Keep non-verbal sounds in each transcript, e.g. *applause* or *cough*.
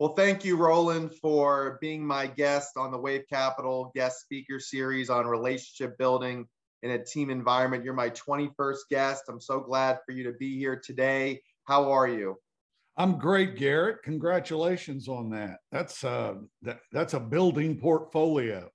Well, thank you, Roland, for being my guest on the Wave Capital guest speaker series on relationship building in a team environment. You're my 21st guest. I'm so glad for you to be here today. How are you? I'm great, Garrett. Congratulations on that. That's uh, that, that's a building portfolio.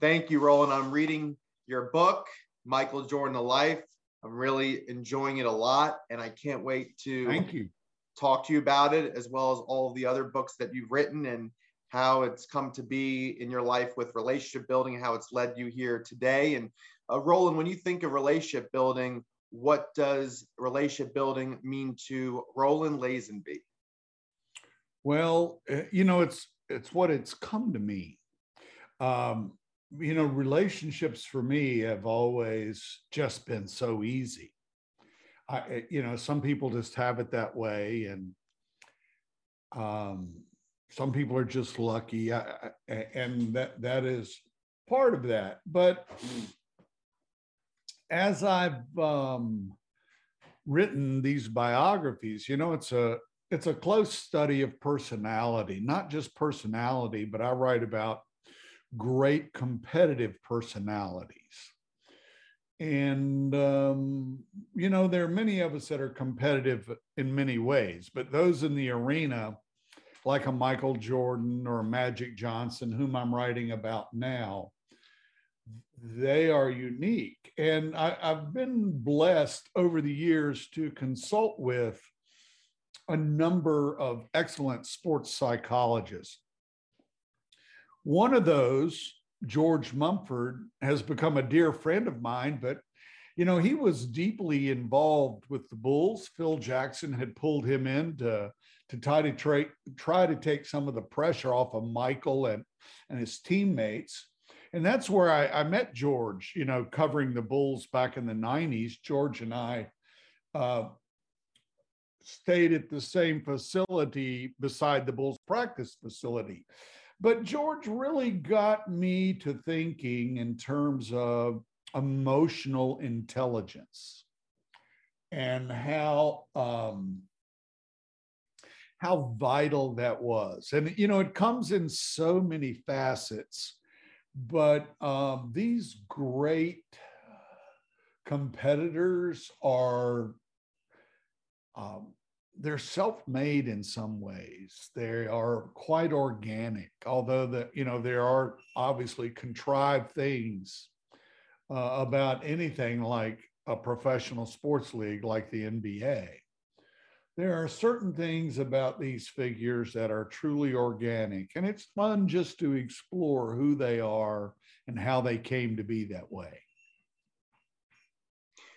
Thank you, Roland. I'm reading your book, Michael Jordan: The Life. I'm really enjoying it a lot, and I can't wait to thank you talk to you about it, as well as all the other books that you've written and how it's come to be in your life with relationship building, how it's led you here today. And uh, Roland, when you think of relationship building, what does relationship building mean to Roland Lazenby? Well, eh, you know, it's it's what it's come to me. Um, you know, relationships for me have always just been so easy. I, you know, some people just have it that way, and um, some people are just lucky, I, and that that is part of that. But as I've um, written these biographies, you know, it's a it's a close study of personality, not just personality, but I write about great competitive personalities and, um, you know, there are many of us that are competitive in many ways, but those in the arena, like a Michael Jordan or Magic Johnson, whom I'm writing about now, they are unique. And I, have been blessed over the years to consult with a number of excellent sports psychologists. One of those George Mumford has become a dear friend of mine, but you know, he was deeply involved with the Bulls. Phil Jackson had pulled him in to, to try to tra- try to take some of the pressure off of Michael and, and his teammates. And that's where I, I met George, you know, covering the Bulls back in the 90s. George and I uh, stayed at the same facility beside the Bulls practice facility. But George really got me to thinking in terms of emotional intelligence and how um, how vital that was. And you know, it comes in so many facets, but um, these great competitors are um, they're self-made in some ways. They are quite organic although the you know there are obviously contrived things uh, about anything like a professional sports league like the nba there are certain things about these figures that are truly organic and it's fun just to explore who they are and how they came to be that way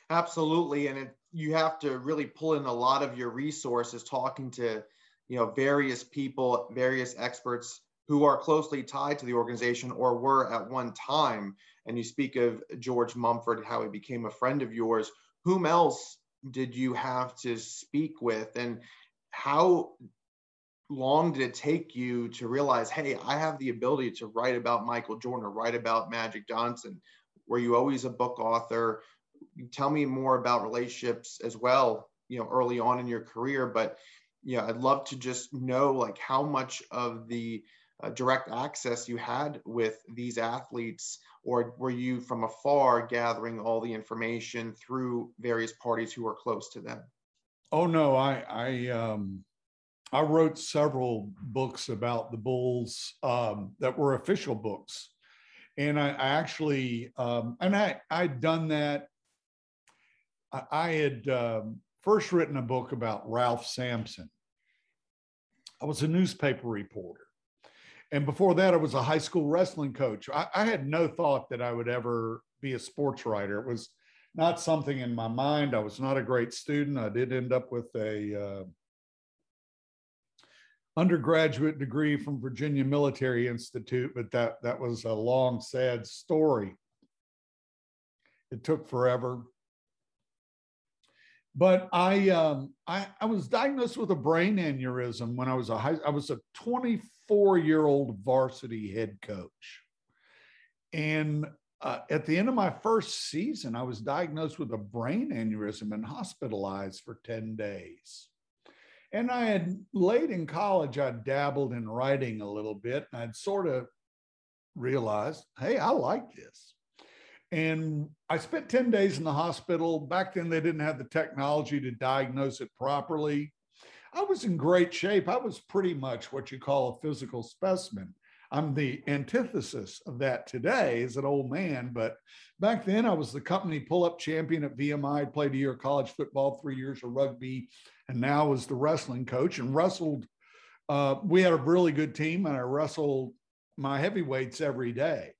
absolutely and it you have to really pull in a lot of your resources talking to you know various people various experts who are closely tied to the organization or were at one time. And you speak of george mumford how he became a friend of yours. Whom else did you have to speak with? And how long did it take you to realize hey i have the ability to write about michael jordan or write about magic johnson? Were you always a book author tell me more about relationships as well you know early on in your career but yeah i'd love to just know like how much of the uh, direct access you had with these athletes or were you from afar gathering all the information through various parties who are close to them? Oh no i i um i wrote several books about the bulls um that were official books. And I, I actually um, and I I'd done that I had um, first written a book about Ralph Sampson. I was a newspaper reporter. And before that, I was a high school wrestling coach. I, I, had no thought that I would ever be a sports writer. It was not something in my mind. I was not a great student. I did end up with a uh, undergraduate degree from Virginia Military Institute, but that that was a long, sad story. It took forever but I, um, I, I was diagnosed with a brain aneurysm when I was a high, I was a 24 year old varsity head coach, and uh, at the end of my first season, I was diagnosed with a brain aneurysm and hospitalized for 10 days. And I had late in college, I dabbled in writing a little bit. And I'd sort of realized, hey, I like this. And I spent 10 days in the hospital. Back then, they didn't have the technology to diagnose it properly. I was in great shape. I was pretty much what you call a physical specimen. I'm the antithesis of that today as an old man. But back then, I was the company pull up champion at VMI. Played a year of college football, three years of rugby, and now was the wrestling coach and wrestled. Uh, we had a really good team, and I wrestled my heavyweights every day.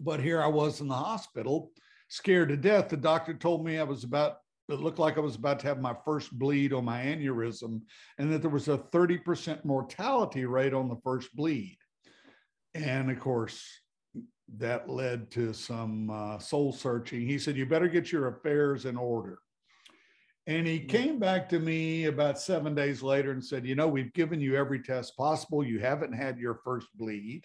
But here I was in the hospital, scared to death. The doctor told me I was about it looked like I was about to have my first bleed on my aneurysm, and that there was a 30% mortality rate on the first bleed. And of course, that led to some uh, soul searching. He said, You better get your affairs in order. And he came back to me about seven days later and said, You know, we've given you every test possible. You haven't had your first bleed.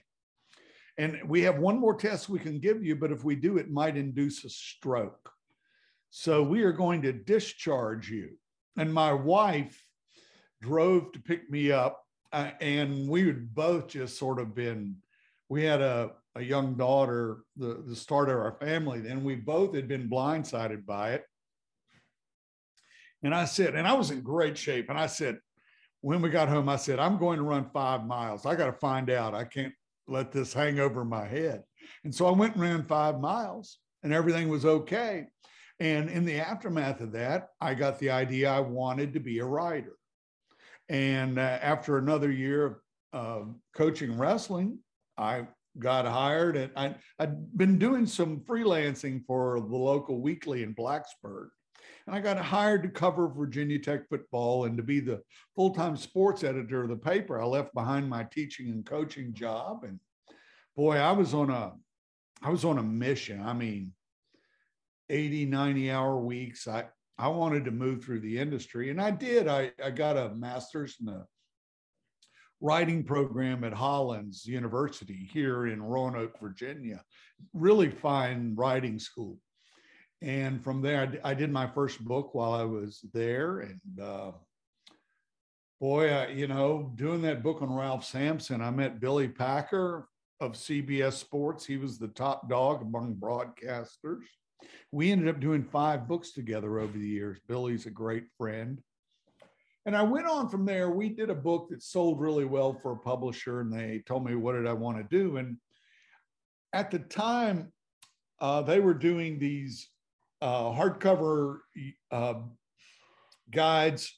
And we have one more test we can give you, but if we do, it might induce a stroke. So we are going to discharge you. And my wife drove to pick me up, uh, and we had both just sort of been, we had a, a young daughter, the, the start of our family, and we both had been blindsided by it. And I said, and I was in great shape. And I said, when we got home, I said, I'm going to run five miles. I got to find out. I can't let this hang over my head. And so I went and ran five miles, and everything was okay. And in the aftermath of that, I got the idea I wanted to be a writer. And uh, after another year of coaching wrestling, I got hired and I, I'd been doing some freelancing for the local weekly in Blacksburg. And I got hired to cover Virginia Tech football and to be the full time sports editor of the paper. I left behind my teaching and coaching job. And boy, I was on a I was on a mission. I mean, 80, 90 hour weeks. I, I wanted to move through the industry and I did. I, I got a master's in the writing program at Hollins University here in Roanoke, Virginia. Really fine writing school. And from there, I, I did my first book while I was there. And uh, boy, I, you know, doing that book on Ralph Sampson, I met Billy Packer of CBS Sports. He was the top dog among broadcasters we ended up doing five books together over the years. Billy's a great friend. And I went on from there. We did a book that sold really well for a publisher, and they told me, What did I want to do? And at the time, uh, they were doing these uh, hardcover uh, guides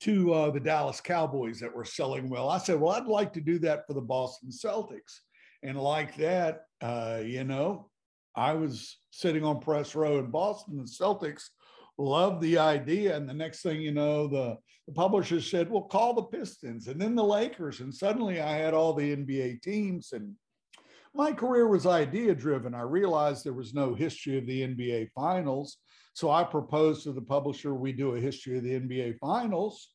to uh, the Dallas Cowboys that were selling well. I said, Well, I'd like to do that for the Boston Celtics. And like that, uh, you know, I was sitting on press row in Boston. The Celtics loved the idea. And the next thing you know, the, the publishers said, well, call the Pistons and then the Lakers. And suddenly I had all the NBA teams. And my career was idea driven. I realized there was no history of the NBA finals. So I proposed to the publisher we do a history of the NBA finals.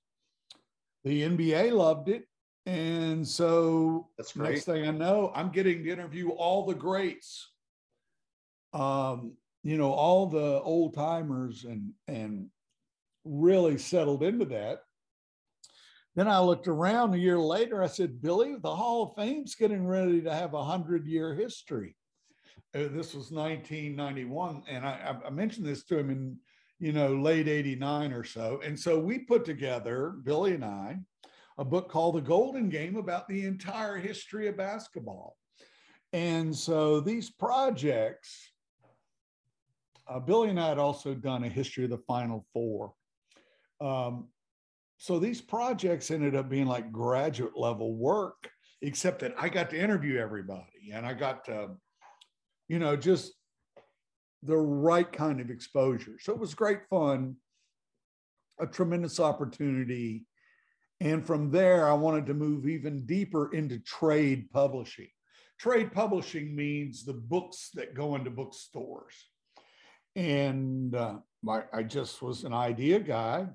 The NBA loved it. And so That's great. next thing I know, I'm getting to interview all the greats um, you know, all the old timers and and really settled into that. Then I looked around a year later. I said, Billy, the Hall of Fame's getting ready to have a hundred year history. Uh, this was 1991, and I, I mentioned this to him in you know late 89 or so. And so we put together Billy and I a book called The Golden Game about the entire history of basketball. And so these projects uh, Billy and I had also done a history of the Final Four. Um, so these projects ended up being like graduate level work, except that I got to interview everybody and I got to, you know, just the right kind of exposure. So it was great fun, a tremendous opportunity. And from there, I wanted to move even deeper into trade publishing. Trade publishing means the books that go into bookstores. And uh, my, I just was an idea guy.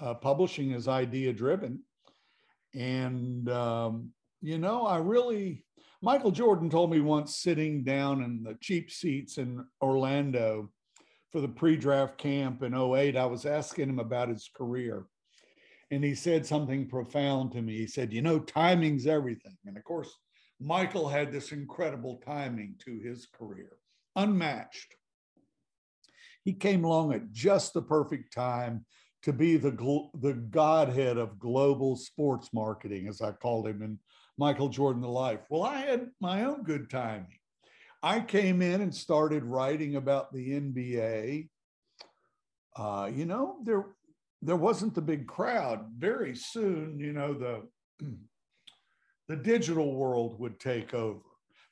Uh, publishing is idea driven. And, um, you know, I really, Michael Jordan told me once sitting down in the cheap seats in Orlando for the pre-draft camp in 08, I was asking him about his career. And he said something profound to me. He said, You know, timing's everything. And of course, Michael had this incredible timing to his career, unmatched. He came along at just the perfect time to be the, the godhead of global sports marketing, as I called him in Michael Jordan the Life. Well, I had my own good timing. I came in and started writing about the NBA. Uh, you know, there there wasn't the big crowd. Very soon, you know, the *clears throat* the digital world would take over.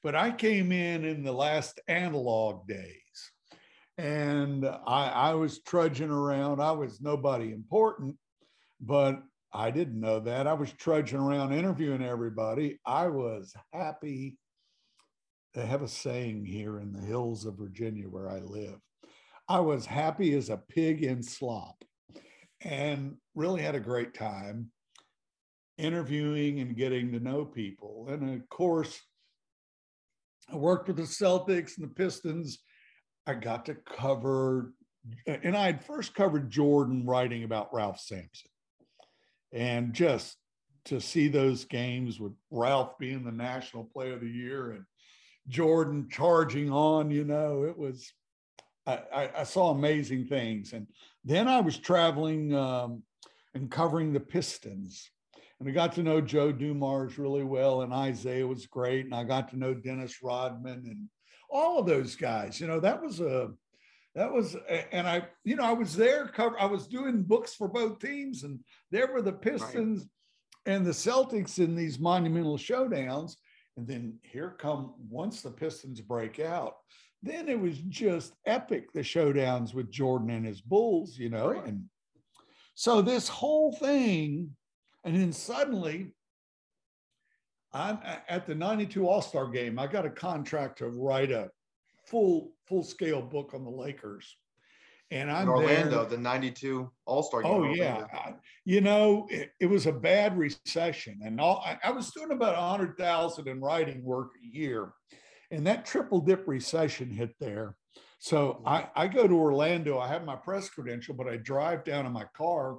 But I came in in the last analog days, and I, I was trudging around. I was nobody important, but I didn't know that. I was trudging around interviewing everybody. I was happy. They have a saying here in the hills of Virginia where I live. I was happy as a pig in slop and really had a great time interviewing and getting to know people. And of course, I worked with the Celtics and the Pistons. I got to cover, and I had first covered Jordan writing about Ralph Sampson and just to see those games with Ralph being the national player of the year and Jordan charging on, you know, it was, I, I saw amazing things. And then I was traveling um, and covering the Pistons. And I got to know Joe Dumars really well, and Isiah was great. And I got to know Dennis Rodman and all of those guys. You know, that was a, that was and i you know i was there cover i was doing books for both teams and there were the pistons right. and the celtics in these monumental showdowns and then here come once the pistons break out then it was just epic the showdowns with jordan and his bulls you know right. and so this whole thing and then suddenly i'm at the 92 all-star game i got a contract to write a full full scale book on the Lakers. And I'm in Orlando, there. the 92 All Star game. Oh, yeah. you know, it, it, was a bad recession. And all, I, I was doing about 100,000 in writing work a year. And that triple dip recession hit there. So I, I go to Orlando. I have my press credential, but I drive down in my car.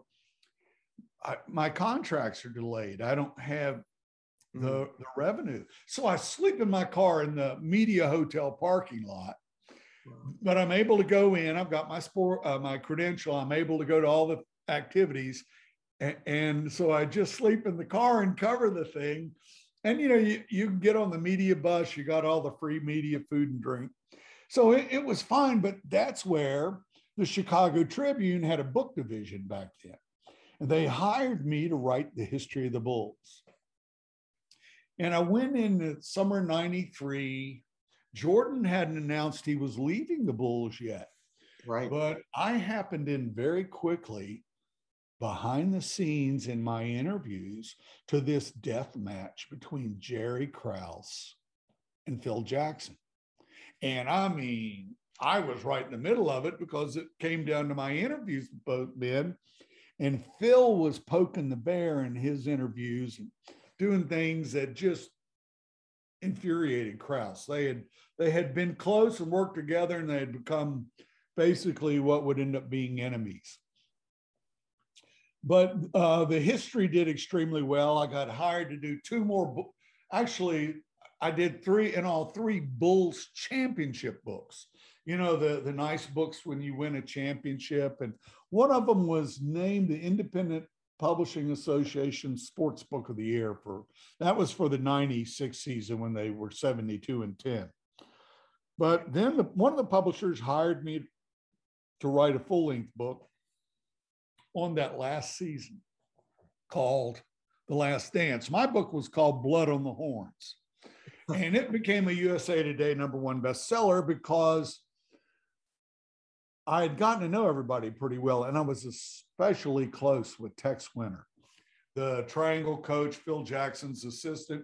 I, my contracts are delayed. I don't have mm-hmm. the revenue. So I sleep in my car in the media hotel parking lot. But I'm able to go in. I've got my sport, uh, my credential. I'm able to go to all the activities, and, and so I just sleep in the car and cover the thing. And you know, you, you can get on the media bus. You got all the free media, food and drink. So it, it was fine. But that's where the Chicago Tribune had a book division back then, and they hired me to write the history of the Bulls. And I went in the summer 93. Jordan hadn't announced he was leaving the Bulls yet. Right. But I happened in very quickly behind the scenes in my interviews to this death match between Jerry Krause and Phil Jackson. And I mean, I was right in the middle of it because it came down to my interviews with both men. And Phil was poking the bear in his interviews. And doing things that just infuriated Krause. They had they had been close and worked together, and they had become basically what would end up being enemies. But uh, the history did extremely well. I got hired to do two more. Actually, I did three in all three Bulls championship books. You know the the nice books when you win a championship, and one of them was named the Independent Publishing Association Sports Book of the Year for that was for the 96 season when they were 72 and 10. But then the, one of the publishers hired me to write a full length book on that last season called The Last Dance. My book was called Blood on the Horns. And it became a USA Today number one bestseller because I had gotten to know everybody pretty well, and I was especially close with Tex Winter, the triangle coach, Phil Jackson's assistant.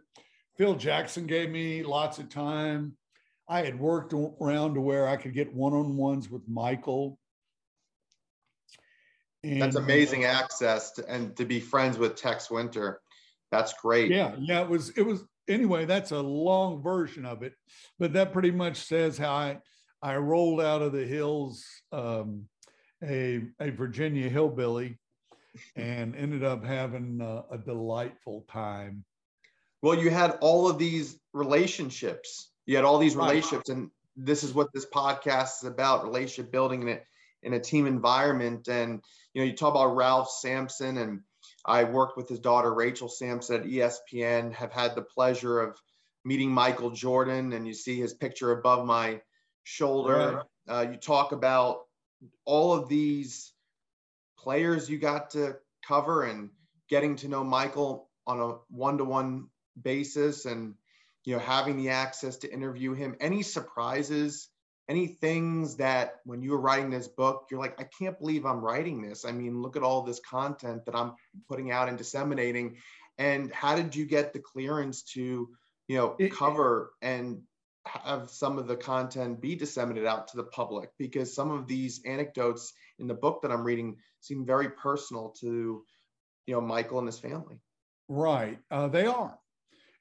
Phil Jackson gave me lots of time. I had worked around to where I could get one on ones with Michael. And, That's amazing uh, access to, and to be friends with Tex Winter. That's great. Yeah, yeah. It was. It was anyway. That's a long version of it, but that pretty much says how I I rolled out of the hills um, a, a Virginia hillbilly and ended up having a, a delightful time. Well, you had all of these relationships. You had all these relationships, and this is what this podcast is about: relationship building in a in a team environment. And you know, you talk about Ralph Sampson, and I worked with his daughter Rachel Sampson at ESPN. Have had the pleasure of meeting Michael Jordan, and you see his picture above my shoulder. Right. Uh, you talk about all of these players you got to cover and getting to know Michael on a one-to-one basis and you know having the access to interview him. Any surprises? Any things that when you were writing this book you're like i can't believe i'm writing this. I mean look at all this content that i'm putting out and disseminating. And how did you get the clearance to you know it, cover and have some of the content be disseminated out to the public because some of these anecdotes in the book that i'm reading seem very personal to you know michael and his family right uh, they are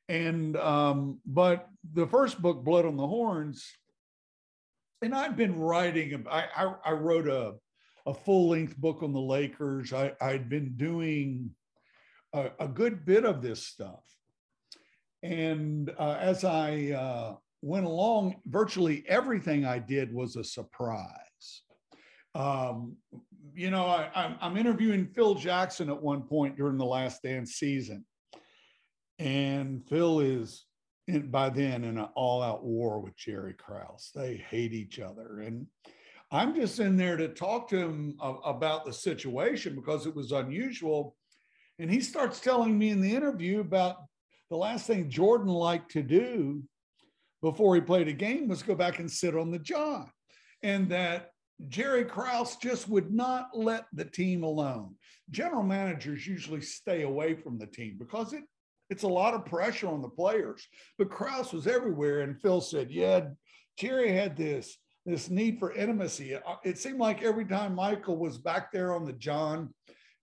and um, but the first book, Blood on the Horns, and I've been writing. I I, I wrote a a full length book on the Lakers. I I'd been doing a, a good bit of this stuff, and uh, as I uh, went along, virtually everything I did was a surprise. Um, you know, I, I'm interviewing Phil Jackson at one point during the Last Dance season, and Phil is in, by then in an all out war with Jerry Krause. They hate each other. And I'm just in there to talk to him about the situation because it was unusual. And he starts telling me in the interview about the last thing Jordan liked to do before he played a game was go back and sit on the John. And that Jerry Krause just would not let the team alone. General managers usually stay away from the team because it it's a lot of pressure on the players. But Krause was everywhere, and Phil said, "Yeah, Jerry had this this need for intimacy. It, it seemed like every time Michael was back there on the John,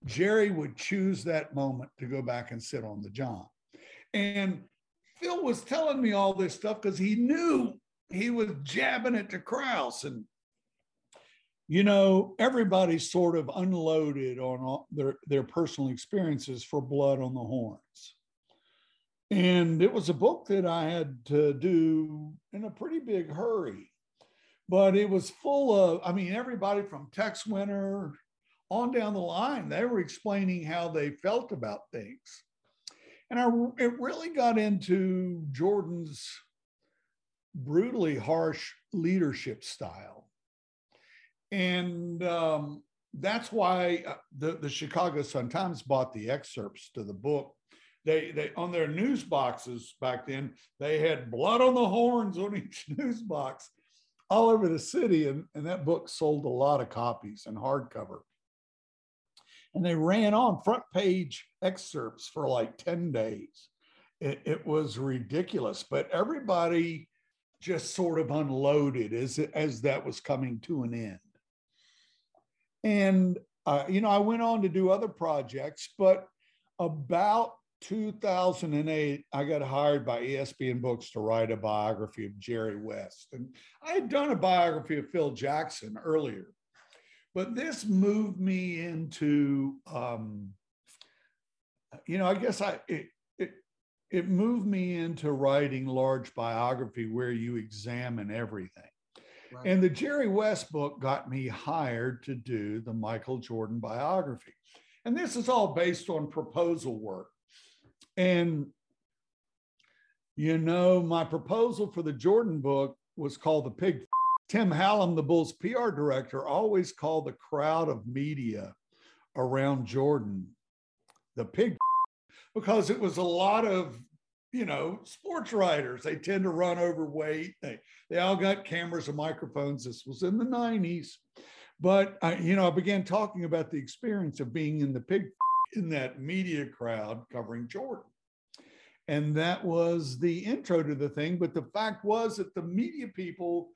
Jerry would choose that moment to go back and sit on the John. And Phil was telling me all this stuff because he knew he was jabbing it to Krause. And, you know, everybody sort of unloaded on their, their personal experiences for Blood on the Horns. And it was a book that I had to do in a pretty big hurry. But it was full of, I mean, everybody from Tex Winter on down the line, they were explaining how they felt about things. And I, it really got into Jordan's brutally harsh leadership style. And um, that's why uh, the, the Chicago Sun-Times bought the excerpts to the book. They they on their news boxes back then they had blood on the horns on *laughs* each news box all over the city. And, and that book sold a lot of copies and hardcover and they ran on front page excerpts for like 10 days it, it was ridiculous but everybody just sort of unloaded as as that was coming to an end and uh, you know i went on to do other projects but about 2008, I got hired by ESPN Books to write a biography of Jerry West. And I had done a biography of Phil Jackson earlier, but this moved me into, um, you know, I guess I, it, it, it moved me into writing large biography where you examine everything. Right. And the Jerry West book got me hired to do the Michael Jordan biography. And this is all based on proposal work. And, you know, my proposal for the Jordan book was called The Pig. Tim Hallam, the Bulls PR director, always called the crowd of media around Jordan the pig *laughs* because it was a lot of you know sports writers they tend to run overweight they they all got cameras and microphones this was in the 90s but I, you know i began talking about the experience of being in the pig *laughs* in that media crowd covering Jordan. And that was the intro to the thing. But the fact was that the media people,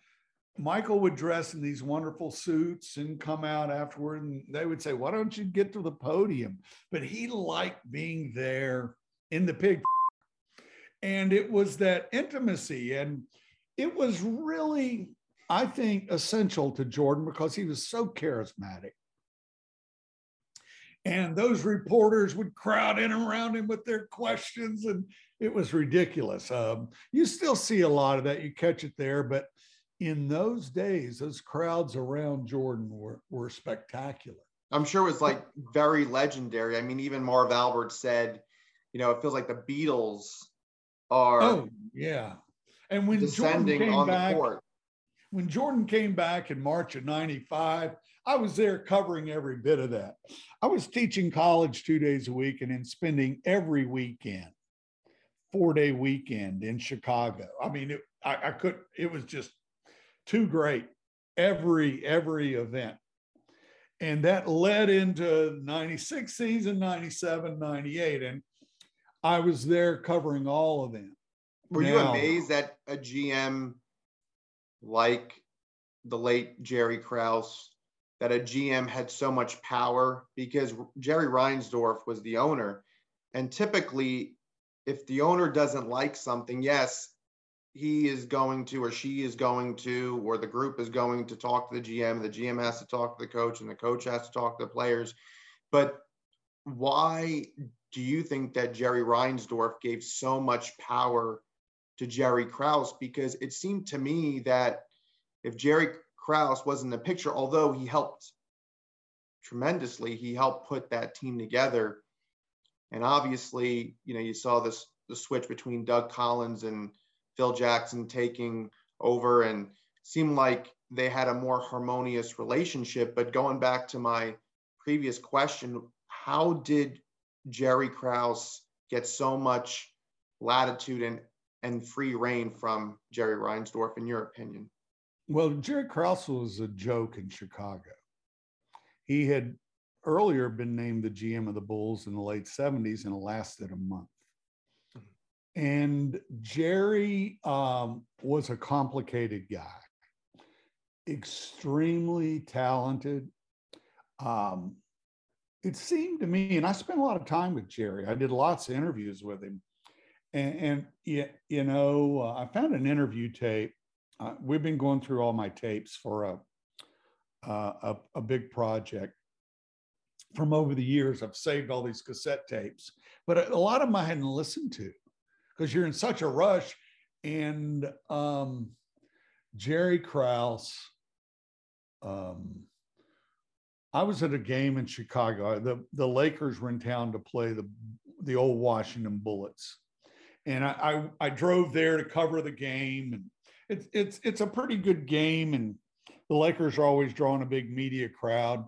Michael would dress in these wonderful suits and come out afterward, and they would say, Why don't you get to the podium? But he liked being there in the pig. And it was that intimacy. And it was really I think, essential to Jordan because he was so charismatic. And those reporters would crowd in around him with their questions, and it was ridiculous. Um, you still see a lot of that. You catch it there, but in those days, those crowds around Jordan were, were spectacular. I'm sure it was like very legendary. I mean, even Marv Albert said, you know, it feels like the Beatles are oh yeah. And when Jordan came on back, the court. When Jordan came back in March of 95, I was there covering every bit of that. I was teaching college two days a week and then spending every weekend, four day weekend in Chicago. I mean, it, I, I could, it was just too great. Every, every event. And that led into 96 season, 97, 98. And I was there covering all of them. Were now, you amazed that a GM like the late Jerry Krause, that a GM had so much power? Because Jerry Reinsdorf was the owner. And typically, if the owner doesn't like something, yes, he is going to, or she is going to, or the group is going to talk to the GM. The GM has to talk to the coach, and the coach has to talk to the players. But why do you think that Jerry Reinsdorf gave so much power to Jerry Krause? Because it seemed to me that if Jerry Krause wasn't in the picture, although he helped tremendously, he helped put that team together. And obviously, you know, you saw this the switch between Doug Collins and Phil Jackson taking over and seemed like they had a more harmonious relationship. But going back to my previous question, how did Jerry Krause get so much latitude and, and free reign from Jerry Reinsdorf, in your opinion? Well, Jerry Krause was a joke in Chicago. He had earlier been named the GM of the Bulls in the late 70s and lasted a month. And Jerry um, was a complicated guy, extremely talented, um, it seemed to me, and I spent a lot of time with Jerry. I did lots of interviews with him, and, and you, know, uh, I found an interview tape. Uh, we've been going through all my tapes for a, uh, a a big project from over the years. I've saved all these cassette tapes, but a lot of them I hadn't listened to because you're in such a rush. And um, Jerry Krause. Um, I was at a game in Chicago. The the Lakers were in town to play the the old Washington Bullets, and I I, I drove there to cover the game, and it's it's it's a pretty good game, and the Lakers are always drawing a big media crowd.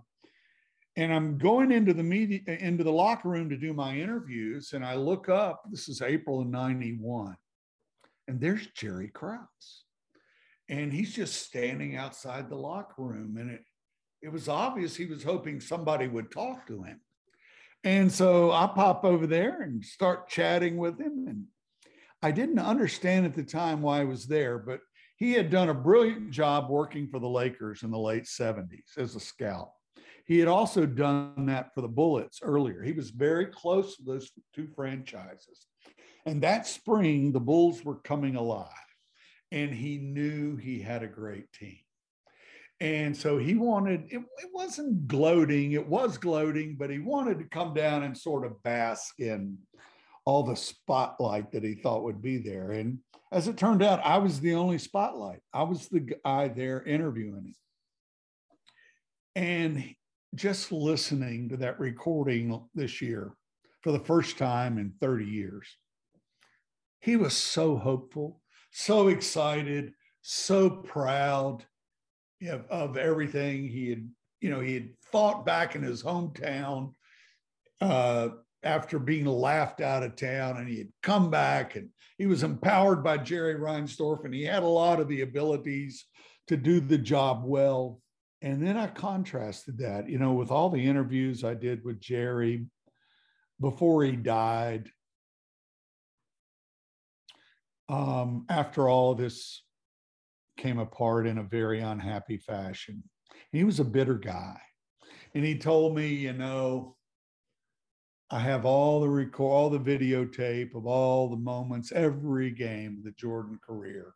And I'm going into the media into the locker room to do my interviews, and I look up. This is April of '91, and there's Jerry Krause, and he's just standing outside the locker room, and it it was obvious he was hoping somebody would talk to him. And so I pop over there and start chatting with him. And I didn't understand at the time why I was there, but he had done a brilliant job working for the Lakers in the late 70s as a scout. He had also done that for the Bullets earlier. He was very close to those two franchises. And that spring, the Bulls were coming alive, and he knew he had a great team. And so he wanted, it, it, wasn't gloating, it was gloating, but he wanted to come down and sort of bask in all the spotlight that he thought would be there. And as it turned out, I was the only spotlight. I was the guy there interviewing him. And just listening to that recording this year for the first time in 30 years, he was so hopeful, so excited, so proud of, of everything he had, you know, he had fought back in his hometown uh, after being laughed out of town, and he had come back, and he was empowered by Jerry Reinsdorf, and he had a lot of the abilities to do the job well. And then I contrasted that, you know, with all the interviews I did with Jerry before he died. Um, after all this came apart in a very unhappy fashion. He was a bitter guy. And he told me, you know, I have all the record, all the videotape of all the moments, every game of the Jordan career.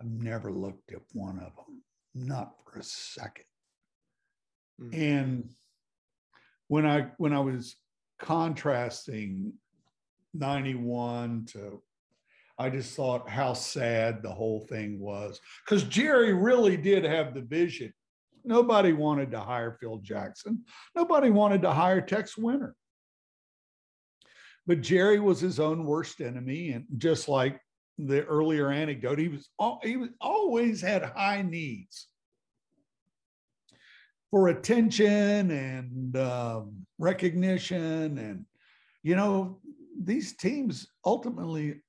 I've never looked at one of them, not for a 2nd mm-hmm. And when I when I was contrasting 91 to I just thought how sad the whole thing was because Jerry really did have the vision. Nobody wanted to hire Phil Jackson. Nobody wanted to hire Tex Winter. But Jerry was his own worst enemy, and just like the earlier anecdote, he was he was always had high needs for attention and um, recognition, and you know these teams ultimately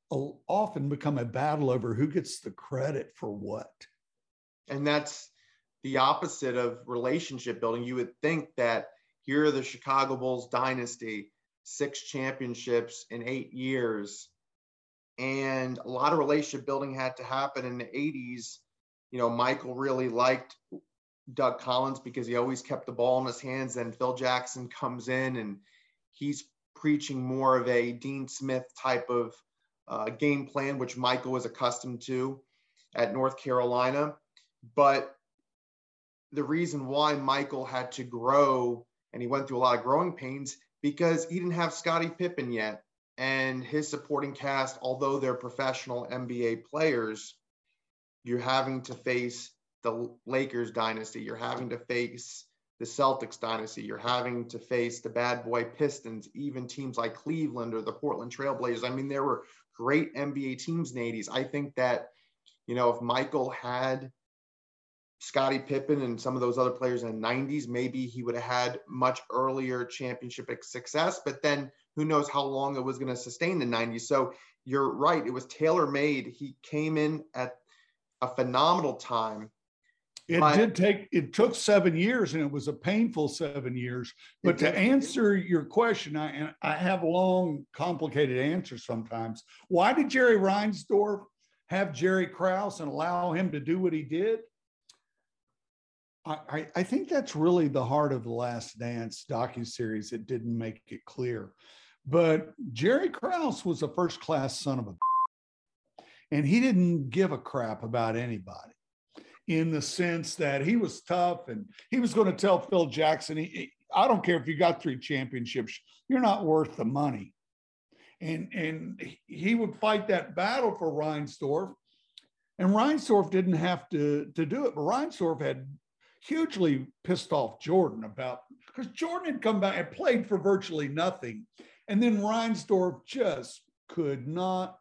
often become a battle over who gets the credit for what. And that's the opposite of relationship building. You would think that here are the Chicago Bulls dynasty, six championships in eight years. And a lot of relationship building had to happen in the 80s. You know, Michael really liked Doug Collins because he always kept the ball in his hands. And Phil Jackson comes in and he's preaching more of a Dean Smith type of uh, game plan, which Michael was accustomed to at North Carolina. But the reason why Michael had to grow and he went through a lot of growing pains because he didn't have Scottie Pippen yet. And his supporting cast, although they're professional NBA players, you're having to face the Lakers dynasty. You're having to face the Celtics dynasty. You're having to face the bad boy Pistons, even teams like Cleveland or the Portland Trailblazers. I mean, there were great NBA teams in the 80s. I think that, you know, if Michael had Scottie Pippen and some of those other players in the 90s, maybe he would have had much earlier championship success. But then who knows how long it was going to sustain the 90s. So you're right. It was tailor made. He came in at a phenomenal time it but, did take it took seven years and it was a painful seven years but to answer your question i and i have long complicated answers sometimes why did jerry reinsdorf have jerry krause and allow him to do what he did I, I think that's really the heart of the last dance docu-series it didn't make it clear but jerry krause was a first class son of a *laughs* and he didn't give a crap about anybody in the sense that he was tough and he was going to tell Phil Jackson, he, I don't care if you got three championships, you're not worth the money. And, and he would fight that battle for Reinsdorf. And Reinsdorf didn't have to, to do it, but Reinsdorf had hugely pissed off Jordan about because Jordan had come back and played for virtually nothing. And then Reinsdorf just could not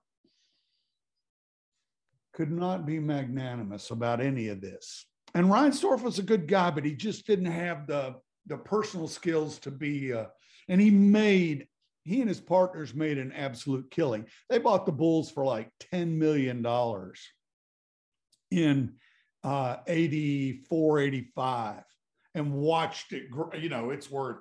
could not be magnanimous about any of this. And Reinsdorf was a good guy, but he just didn't have the, the personal skills to be, uh, and he made, he and his partners made an absolute killing. They bought the Bulls for like $10 million in uh, 84, 85 and watched it, grow, you know, it's worth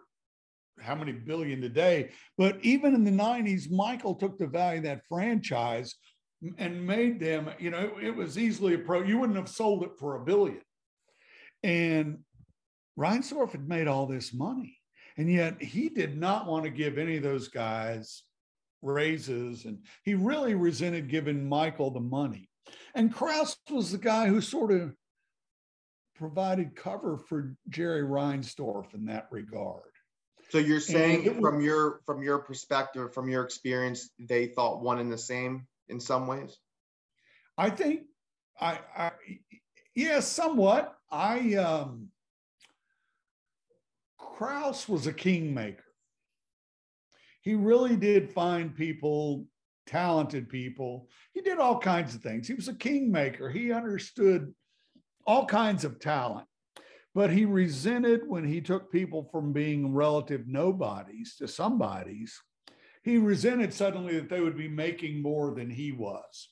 how many billion today. But even in the 90s, Michael took the value of that franchise and made them, you know, it, it was easily a pro. You wouldn't have sold it for a billion. And Reinsdorf had made all this money. And yet he did not want to give any of those guys raises. And he really resented giving Michael the money. And Krause was the guy who sort of provided cover for Jerry Reinsdorf in that regard. So you're saying from your from your perspective, from your experience, they thought one and the same? in some ways? I think I, I yeah, somewhat. I um Krause was a kingmaker. He really did find people, talented people. He did all kinds of things. He was a kingmaker. He understood all kinds of talent. But he resented when he took people from being relative nobodies to somebodies he resented suddenly that they would be making more than he was.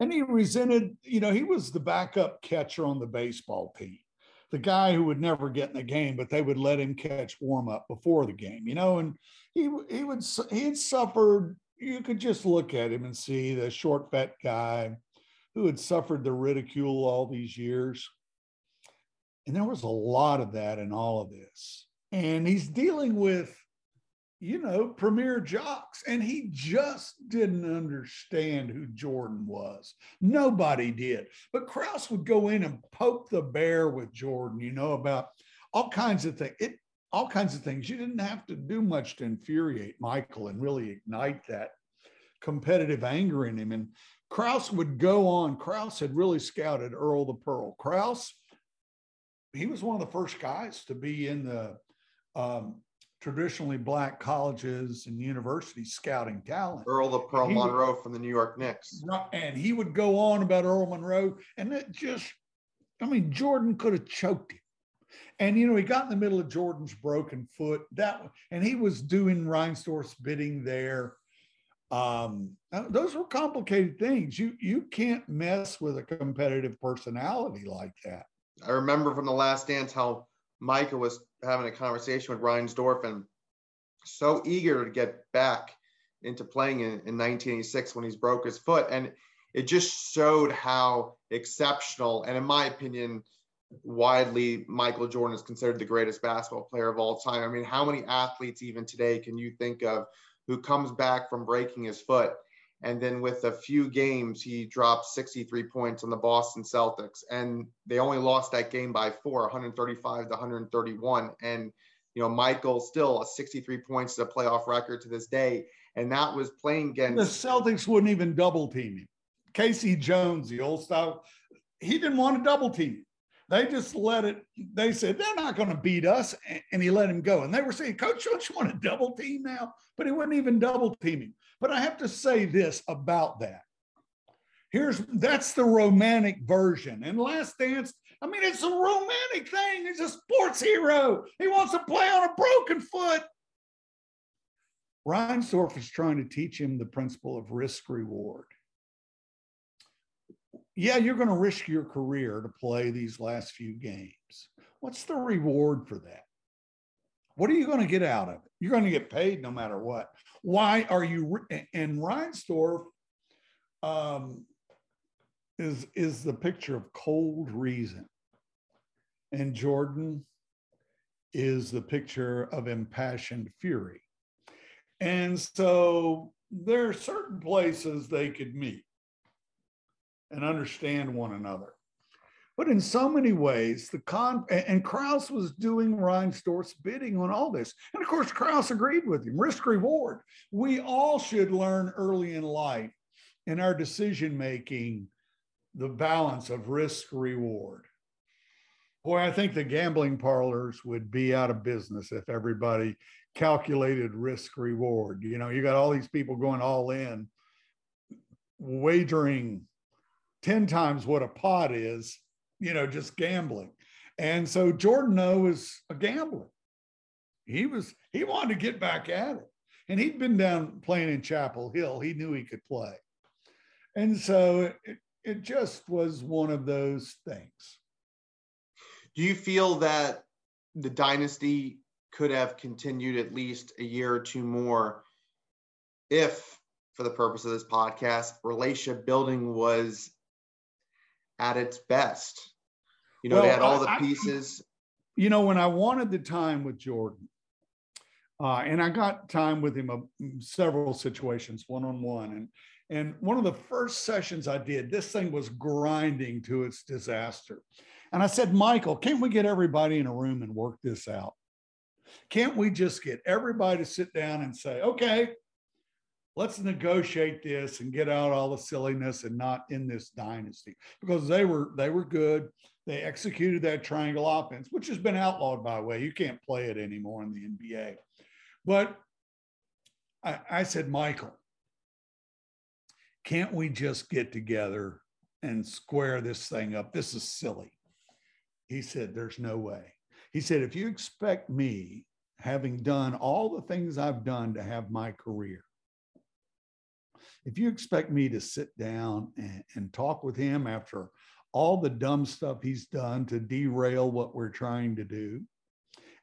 And he resented, you know, he was the backup catcher on the baseball team, the guy who would never get in the game, but they would let him catch warm up before the game, you know, and he, he would, he had suffered, you could just look at him and see the short, fat guy who had suffered the ridicule all these years. And there was a lot of that in all of this. And he's dealing with you know, premier jocks. And he just didn't understand who Jordan was. Nobody did. But Krause would go in and poke the bear with Jordan, you know, about all kinds of things. It all kinds of things. You didn't have to do much to infuriate Michael and really ignite that competitive anger in him. And Krause would go on. Krause had really scouted Earl the Pearl. Krause, he was one of the first guys to be in the um, traditionally black colleges and universities scouting talent. Earl the Pearl Monroe would, from the New York Knicks. And he would go on about Earl Monroe. And it just, I mean, Jordan could have choked him. And you know, he got in the middle of Jordan's broken foot. That and he was doing Reinsdorf's bidding there. Um, those were complicated things. You you can't mess with a competitive personality like that. I remember from the last dance how Michael was having a conversation with Reinsdorf and so eager to get back into playing in, in 1986 when he's broke his foot. And it just showed how exceptional, and in my opinion, widely Michael Jordan is considered the greatest basketball player of all time. I mean, how many athletes even today can you think of who comes back from breaking his foot and then with a few games, he dropped 63 points on the Boston Celtics. And they only lost that game by four, 135 to 131. And, you know, Michael still a 63 points to the playoff record to this day. And that was playing against the Celtics wouldn't even double team him. K.C. Jones, the old style, he didn't want to double team him. They just let it, they said, they're not going to beat us. And he let him go. And they were saying, Coach, don't you want to double team now? But he wouldn't even double team him. But I have to say this about that. Here's that's the romantic version. And Last Dance, I mean, it's a romantic thing. He's a sports hero. He wants to play on a broken foot. Reinsdorf is trying to teach him the principle of risk reward. Yeah, you're going to risk your career to play these last few games. What's the reward for that? What are you going to get out of it? You're going to get paid no matter what. Why are you? And Reinsdorf um, is is the picture of cold reason, and Jordan is the picture of impassioned fury. And so there are certain places they could meet and understand one another. But in so many ways, the con and Krause was doing Reinsdorf's bidding on all this. And of course, Krause agreed with him. Risk reward. We all should learn early in life in our decision making the balance of risk reward. Boy, I think the gambling parlors would be out of business if everybody calculated risk reward. You know, you got all these people going all in, wagering 10 times what a pot is you know, just gambling. And so Jordan O was a gambler. He was, he wanted to get back at it. And he'd been down playing in Chapel Hill. He knew he could play. And so it, it just was one of those things. Do you feel that the dynasty could have continued at least a year or two more if, for the purpose of this podcast, relationship building was at its best. You know, well, they had all the I, pieces. You know, when I wanted the time with Jordan, uh, and I got time with him uh, several situations, one on one, and and one of the first sessions I did, this thing was grinding to its disaster, and I said, Michael, can't we get everybody in a room and work this out? Can't we just get everybody to sit down and say, okay, let's negotiate this and get out all the silliness and not in this dynasty. Because they were they were good. They executed that triangle offense which has been outlawed by the way. You can't play it anymore in the nba but I, I said michael can't we just get together and square this thing up? This is silly. He said there's no way. He said if you expect me having done all the things i've done to have my career if you expect me to sit down and, and talk with him after all the dumb stuff he's done to derail what we're trying to do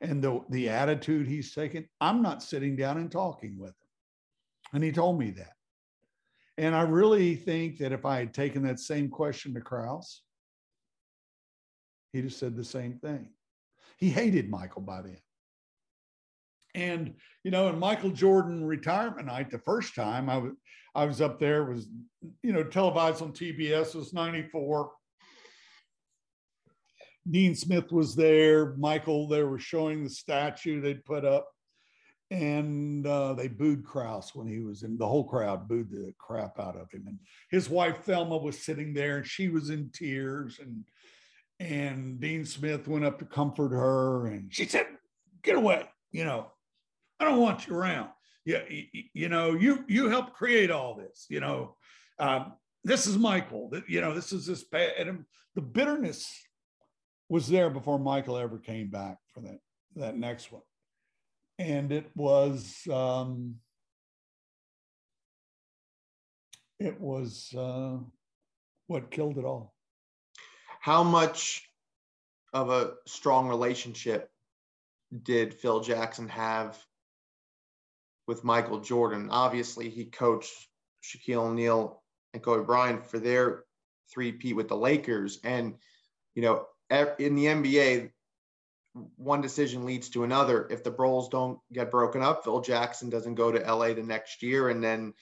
and the, the attitude he's taken, I'm not sitting down and talking with him. And he told me that. And I really think that if I had taken that same question to Krause, he'd have said the same thing. He hated Michael by then. And you know, in Michael Jordan retirement night, the first time I was I was up there was you know televised on TBS was '94. Dean Smith was there. Michael, they were showing the statue they'd put up, and uh, they booed Krause when he was in. The whole crowd booed the crap out of him, and his wife Thelma was sitting there, and she was in tears, and and Dean Smith went up to comfort her, and she said, "Get away, you know, I don't want you around. Yeah, you, you know, you you helped create all this. You know, um, this is Michael. You know, this is this bad. And the bitterness was there before Michael ever came back for that that next one, and it was um, it was uh, what killed it all. How much of a strong relationship did Phil Jackson have with Michael Jordan? Obviously, he coached Shaquille O'Neal and Kobe Bryant for their three-peat with the Lakers, and you know in the NBA, one decision leads to another. If the Bulls don't get broken up, Phil Jackson doesn't go to LA the next year and then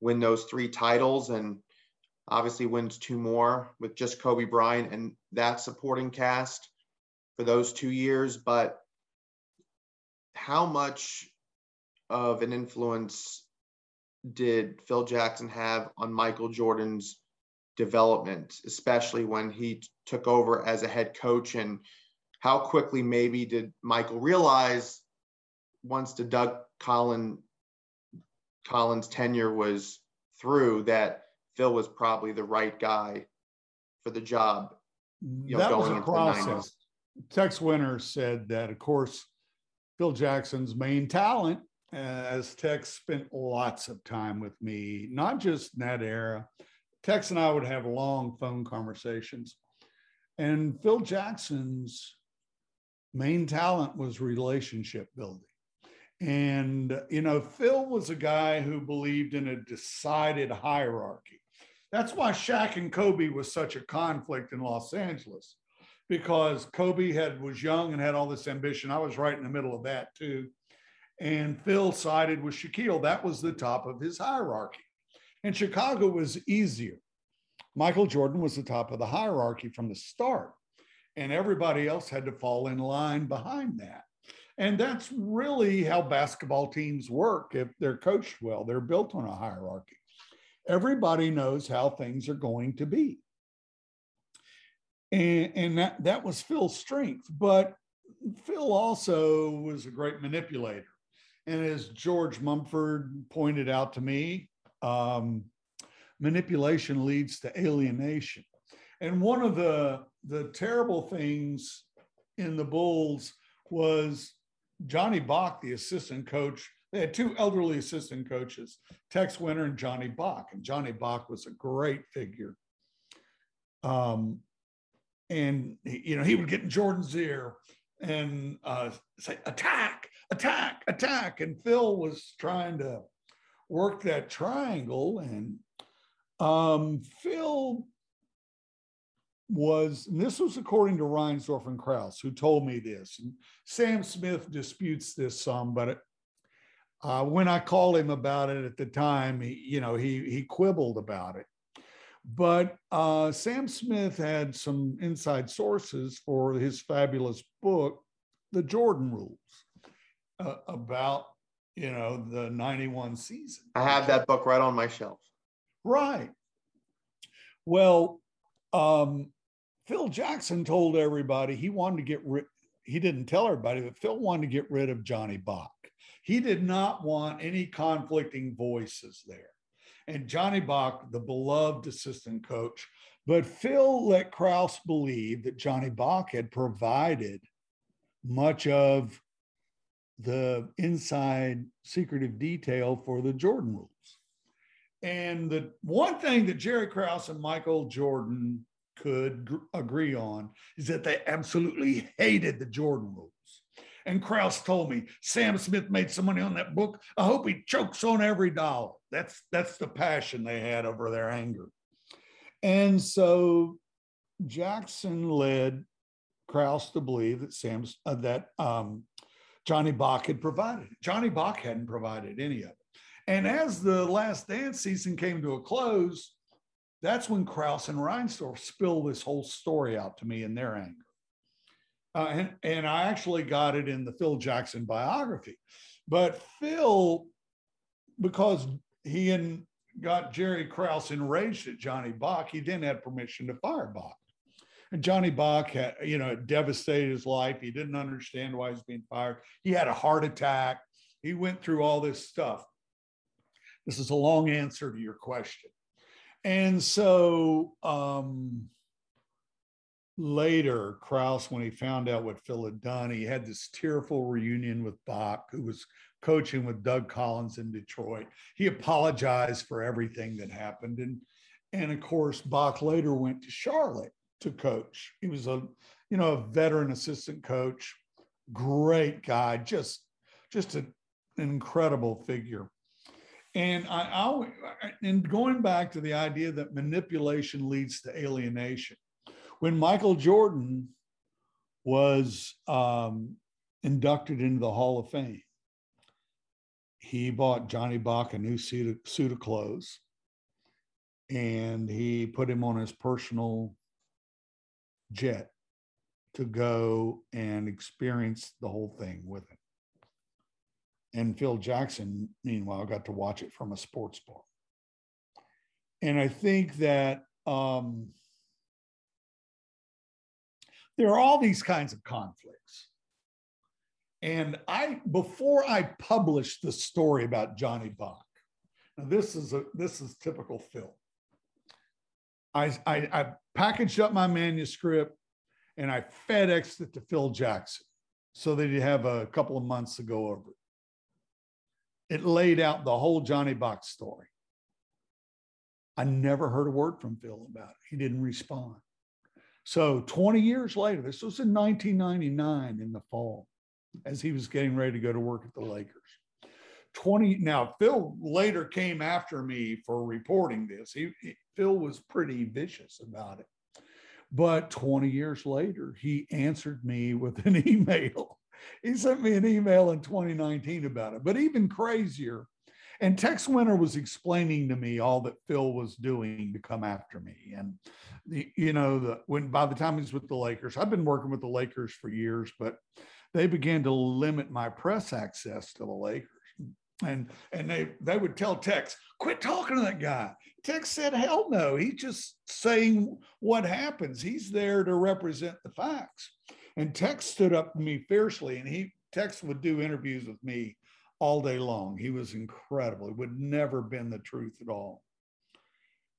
win those three titles and obviously wins two more with just Kobe Bryant and that supporting cast for those two years. But how much of an influence did Phil Jackson have on Michael Jordan's development, especially when he took over as a head coach? And how quickly maybe did Michael realize once the Doug Collin, Collins tenure was through that Phil was probably the right guy for the job? You know, that was a process. Tex Winter said that, of course, Phil Jackson's main talent, Uh, as Tex spent lots of time with me, not just in that era, Tex and I would have long phone conversations. And Phil Jackson's main talent was relationship building. And, you know, Phil was a guy who believed in a decided hierarchy. That's why Shaq and Kobe was such a conflict in Los Angeles, because Kobe had was young and had all this ambition. I was right in the middle of that too. And Phil sided with Shaquille. That was the top of his hierarchy. And Chicago was easier. Michael Jordan was the top of the hierarchy from the start, and everybody else had to fall in line behind that. And that's really how basketball teams work. If they're coached well, they're built on a hierarchy. Everybody knows how things are going to be. And, and that, that was Phil's strength. But Phil also was a great manipulator. And as George Mumford pointed out to me, um, manipulation leads to alienation. And one of the, the terrible things in the Bulls was Johnny Bach, the assistant coach. They had two elderly assistant coaches, Tex Winter and Johnny Bach. And Johnny Bach was a great figure. Um, and you know he would get in Jordan's ear and uh, say attack, attack, attack. And Phil was trying to work that triangle, and um, Phil was, this was according to Reinsdorf and Krause, who told me this. And Sam Smith disputes this some, but uh, when I called him about it at the time, he, you know, he he quibbled about it. But uh, Sam Smith had some inside sources for his fabulous book, The Jordan Rules, uh, about you know the '91 season. I have that book right on my shelf. Right. Well, um, Phil Jackson told everybody he wanted to get rid. He didn't tell everybody, but Phil wanted to get rid of Johnny Bach. He did not want any conflicting voices there. And Johnny Bach, the beloved assistant coach, but Phil let Krause believe that Johnny Bach had provided much of the inside secretive detail for the Jordan rules. And the one thing that Jerry Krause and Michael Jordan could gr- agree on is that they absolutely hated the Jordan rules. And Krause told me Sam Smith made some money on that book. I hope he chokes on every dollar. That's that's the passion they had over their anger. And so Jackson led Krause to believe that Sam's uh, that um, Johnny Bach had provided. Johnny Bach hadn't provided any of it. And as the last dance season came to a close, that's when Krause and Reinsdorf spill this whole story out to me in their anger. Uh, and, and I actually got it in the Phil Jackson biography. But Phil, because he and got Jerry Krause enraged at Johnny Bach, he didn't have permission to fire Bach. And Johnny Bach had, you know, devastated his life. He didn't understand why he was being fired. He had a heart attack. He went through all this stuff. This is a long answer to your question. And so um, later, Krause, when he found out what Phil had done, he had this tearful reunion with Bach, who was coaching with Doug Collins in Detroit. He apologized for everything that happened. And, and of course, Bach later went to Charlotte to coach. He was a, you know, a veteran assistant coach, great guy, just, just a, an incredible figure. And I always, and going back to the idea that manipulation leads to alienation. When Michael Jordan was um, inducted into the Hall of Fame, he bought Johnny Bach a new suit of, suit of clothes and he put him on his personal jet to go and experience the whole thing with him. And Phil Jackson, meanwhile, got to watch it from a sports bar. And I think that um, there are all these kinds of conflicts. And I, before I published the story about Johnny Bach, now this is a this is typical Phil. I, I, I packaged up my manuscript and I FedExed it to Phil Jackson so that he'd have a couple of months to go over it it laid out the whole Johnny Bach story. I never heard a word from Phil about it. He didn't respond. So 20 years later, this was in 1999 in the fall, as he was getting ready to go to work at the Lakers. 20 now Phil later came after me for reporting this. He, he Phil was pretty vicious about it. But 20 years later, he answered me with an *laughs* email he sent me an email in 2019 about it. But even crazier, and Tex Winter was explaining to me all that Phil was doing to come after me. And the, you know, the when by the time he's with the Lakers, I've been working with the Lakers for years, but they began to limit my press access to the Lakers. And and they they would tell Tex, quit talking to that guy. Tex said, hell no. He's just saying what happens. He's there to represent the facts. And Tex stood up to me fiercely, and he Tex would do interviews with me all day long. He was incredible. It would never been the truth at all.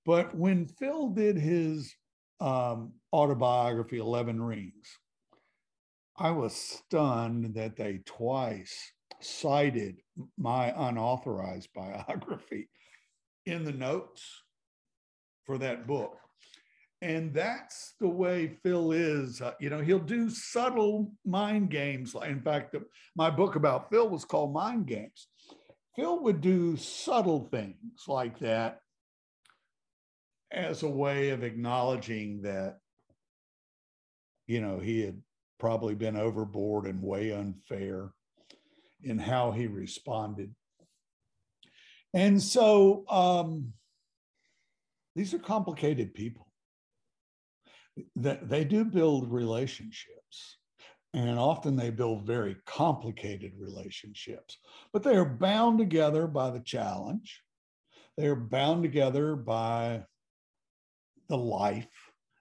But when Phil did his um, autobiography, 11 Rings, I was stunned that they twice cited my unauthorized biography in the notes for that book. And that's the way Phil is. Uh, you know, he'll do subtle mind games. In fact, the, my book about Phil was called Mind Games. Phil would do subtle things like that as a way of acknowledging that, you know, he had probably been overboard and way unfair in how he responded. And so um, these are complicated people that they do build relationships and often they build very complicated relationships but they are bound together by the challenge. They are bound together by the life.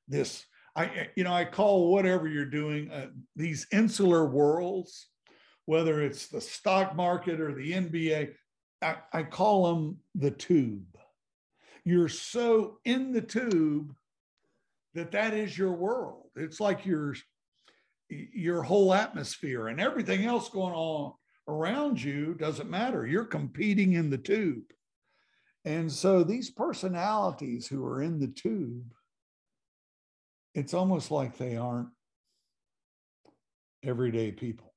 This i you know i call whatever you're doing uh, these insular worlds whether it's the stock market or the nba I, I call them the tube. You're so in the tube that that is your world. It's like your your whole atmosphere and everything else going on around you doesn't matter. You're competing in the tube. And so these personalities who are in the tube, it's almost like they aren't everyday people.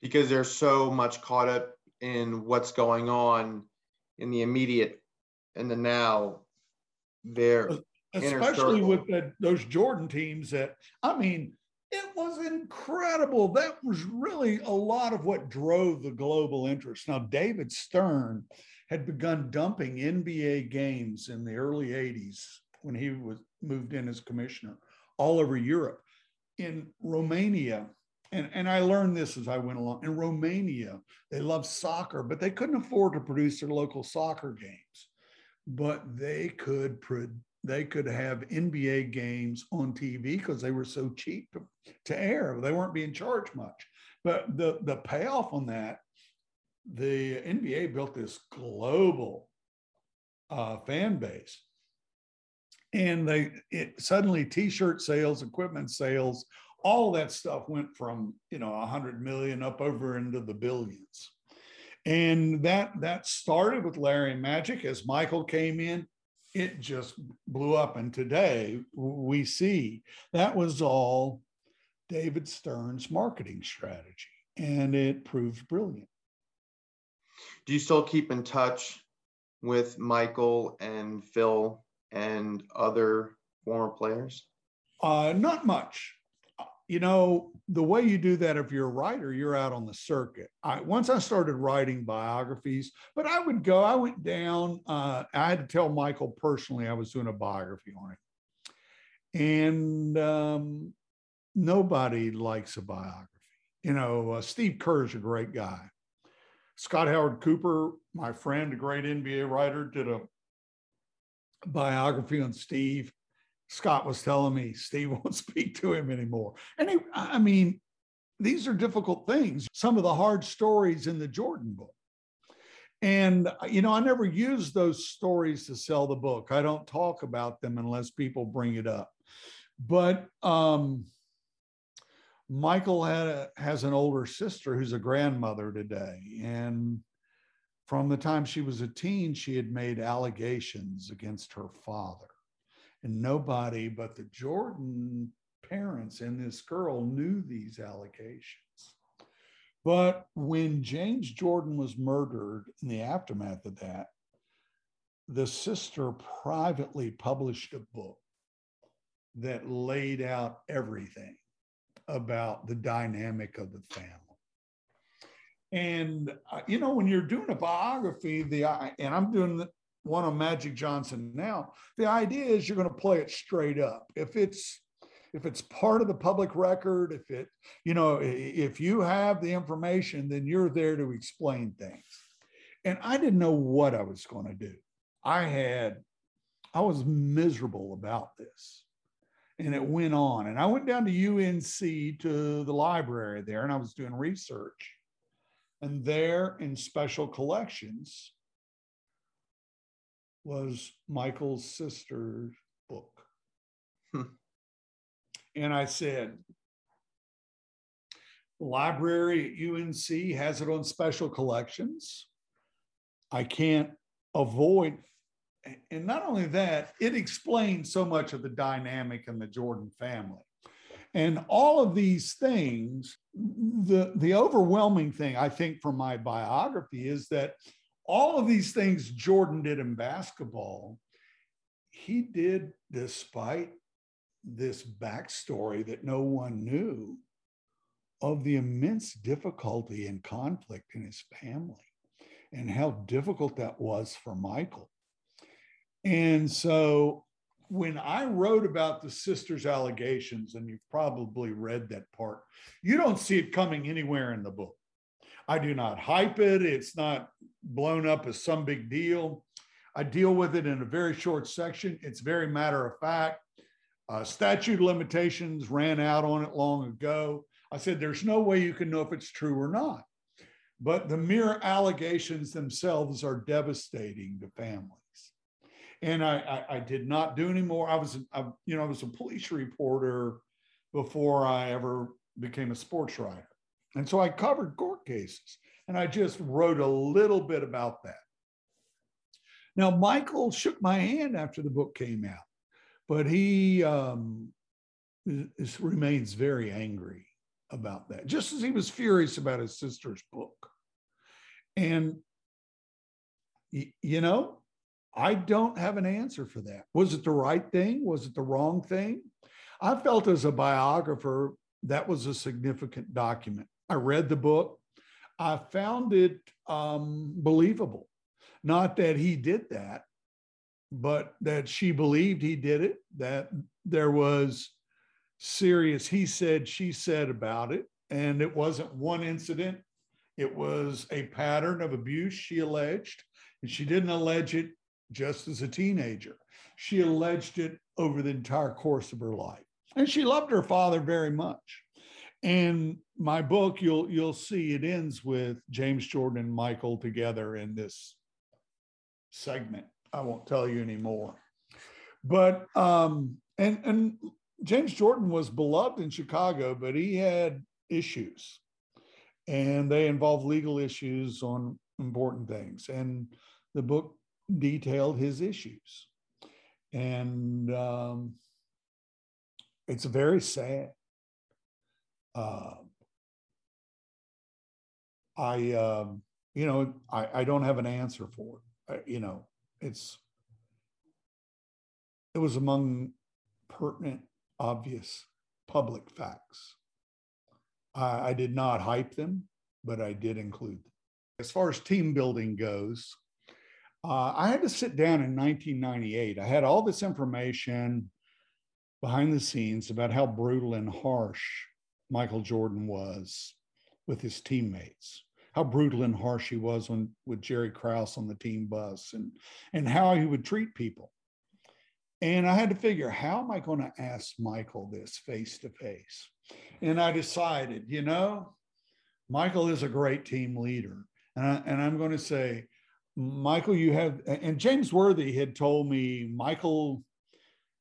Because they're so much caught up in what's going on in the immediate and the now there especially with the, those Jordan teams that I mean, It was incredible. That was really a lot of what drove the global interest. Now, David Stern had begun dumping NBA games in the early 80s when he was moved in as commissioner all over Europe. In Romania, and, and I learned this as I went along. In Romania, they love soccer, but they couldn't afford to produce their local soccer games. But they could they could have NBA games on TV because they were so cheap to, to air. They weren't being charged much. But the the payoff on that, the NBA built this global uh, fan base and they it suddenly t-shirt sales equipment sales all that stuff went from you know 100 million up over into the billions and that that started with larry magic as michael came in it just blew up and today we see that was all david stern's marketing strategy and it proved brilliant do you still keep in touch with michael and phil and other former players? Uh, not much. You know, the way you do that, if you're a writer, you're out on the circuit. I, once I started writing biographies, but I would go, I went down, uh, I had to tell Michael personally I was doing a biography on him. And um, nobody likes a biography. You know, uh, Steve Kerr's a great guy. Scott Howard Cooper, my friend, a great NBA writer, did a biography on Steve. Scott was telling me Steve *laughs* won't speak to him anymore. And I mean, these are difficult things. Some of the hard stories in the Jordan book. And, you know, I never use those stories to sell the book. I don't talk about them unless people bring it up. But um, Michael had a, has an older sister who's a grandmother today. And from the time she was a teen, she had made allegations against her father. And nobody but the Jordan parents and this girl knew these allegations. But when James Jordan was murdered in the aftermath of that, the sister privately published a book that laid out everything about the dynamic of the family. And uh, you know, when you're doing a biography, the and I'm doing the, one on Magic Johnson now. The idea is you're going to play it straight up. If it's if it's part of the public record, if it you know if you have the information, then you're there to explain things. And I didn't know what I was going to do. I had I was miserable about this. And it went on. And I went down to UNC to the library there and I was doing research and there in special collections was Michael's sister's book. Hmm. And I said, the library at UNC has it on special collections. I can't avoid, and not only that, it explains so much of the dynamic in the Jordan family. And all of these things, the, the overwhelming thing I think from my biography is that all of these things Jordan did in basketball, he did despite this backstory that no one knew of the immense difficulty and conflict in his family and how difficult that was for Michael. And so when I wrote about the sister's allegations, and you've probably read that part, you don't see it coming anywhere in the book. I do not hype it, it's not blown up as some big deal. I deal with it in a very short section. It's very matter of fact. Uh, statute limitations ran out on it long ago. I said, there's no way you can know if it's true or not. But the mere allegations themselves are devastating to families and I, I, I did not do anymore. I was, I, you know, I was a police reporter before I ever became a sports writer, and so I covered court cases, and I just wrote a little bit about that. Now, Michael shook my hand after the book came out, but he um, is, remains very angry about that, just as he was furious about his sister's book. And, you know, I don't have an answer for that. Was it the right thing? Was it the wrong thing? I felt as a biographer, that was a significant document. I read the book. I found it um, believable. Not that he did that, but that she believed he did it, that there was serious he said, she said about it. And it wasn't one incident, it was a pattern of abuse, she alleged. And she didn't allege it just as a teenager, she alleged it over the entire course of her life. And she loved her father very much. And my book, you'll you'll see it ends with James Jordan and Michael together in this segment. I won't tell you anymore. But um, and and James Jordan was beloved in Chicago, but he had issues, and they involved legal issues on important things. And the book detailed his issues, and um, it's very sad. Uh, I, um, you know, I, I don't have an answer for it. I, you know, it's, it was among pertinent, obvious public facts. I, I did not hype them, but I did include them. As far as team building goes, uh, I had to sit down in 1998. I had all this information behind the scenes about how brutal and harsh Michael Jordan was with his teammates how brutal and harsh he was when with Jerry Krause on the team bus and and how he would treat people. And I had to figure how am I going to ask Michael this face to face? And I decided, you know, Michael is a great team leader. And, I, and I'm going to say, Michael, you have, and James Worthy had told me Michael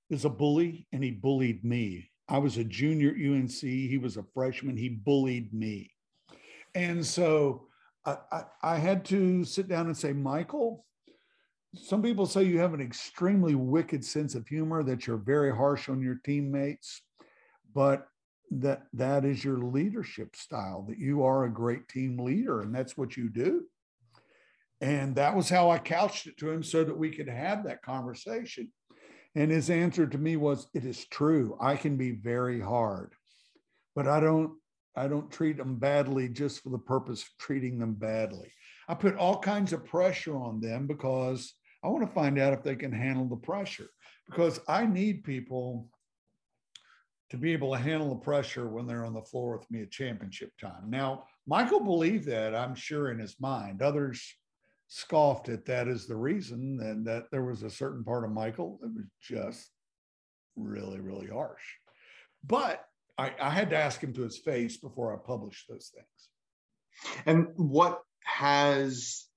is a bully and he bullied me. I was a junior at UNC. He was a freshman. He bullied me. And so I, I, I had to sit down and say, Michael, some people say you have an extremely wicked sense of humor, that you're very harsh on your teammates, but that that is your leadership style, that you are a great team leader, and that's what you do. And that was how I couched it to him so that we could have that conversation. And his answer to me was, It is true. I can be very hard, but I don't I don't treat them badly just for the purpose of treating them badly. I put all kinds of pressure on them because I want to find out if they can handle the pressure because I need people to be able to handle the pressure when they're on the floor with me at championship time. Now, Michael believed that, I'm sure, in his mind. Others scoffed at that as the reason, and that there was a certain part of Michael that was just really, really harsh. But I, I had to ask him to his face before I published those things. And what has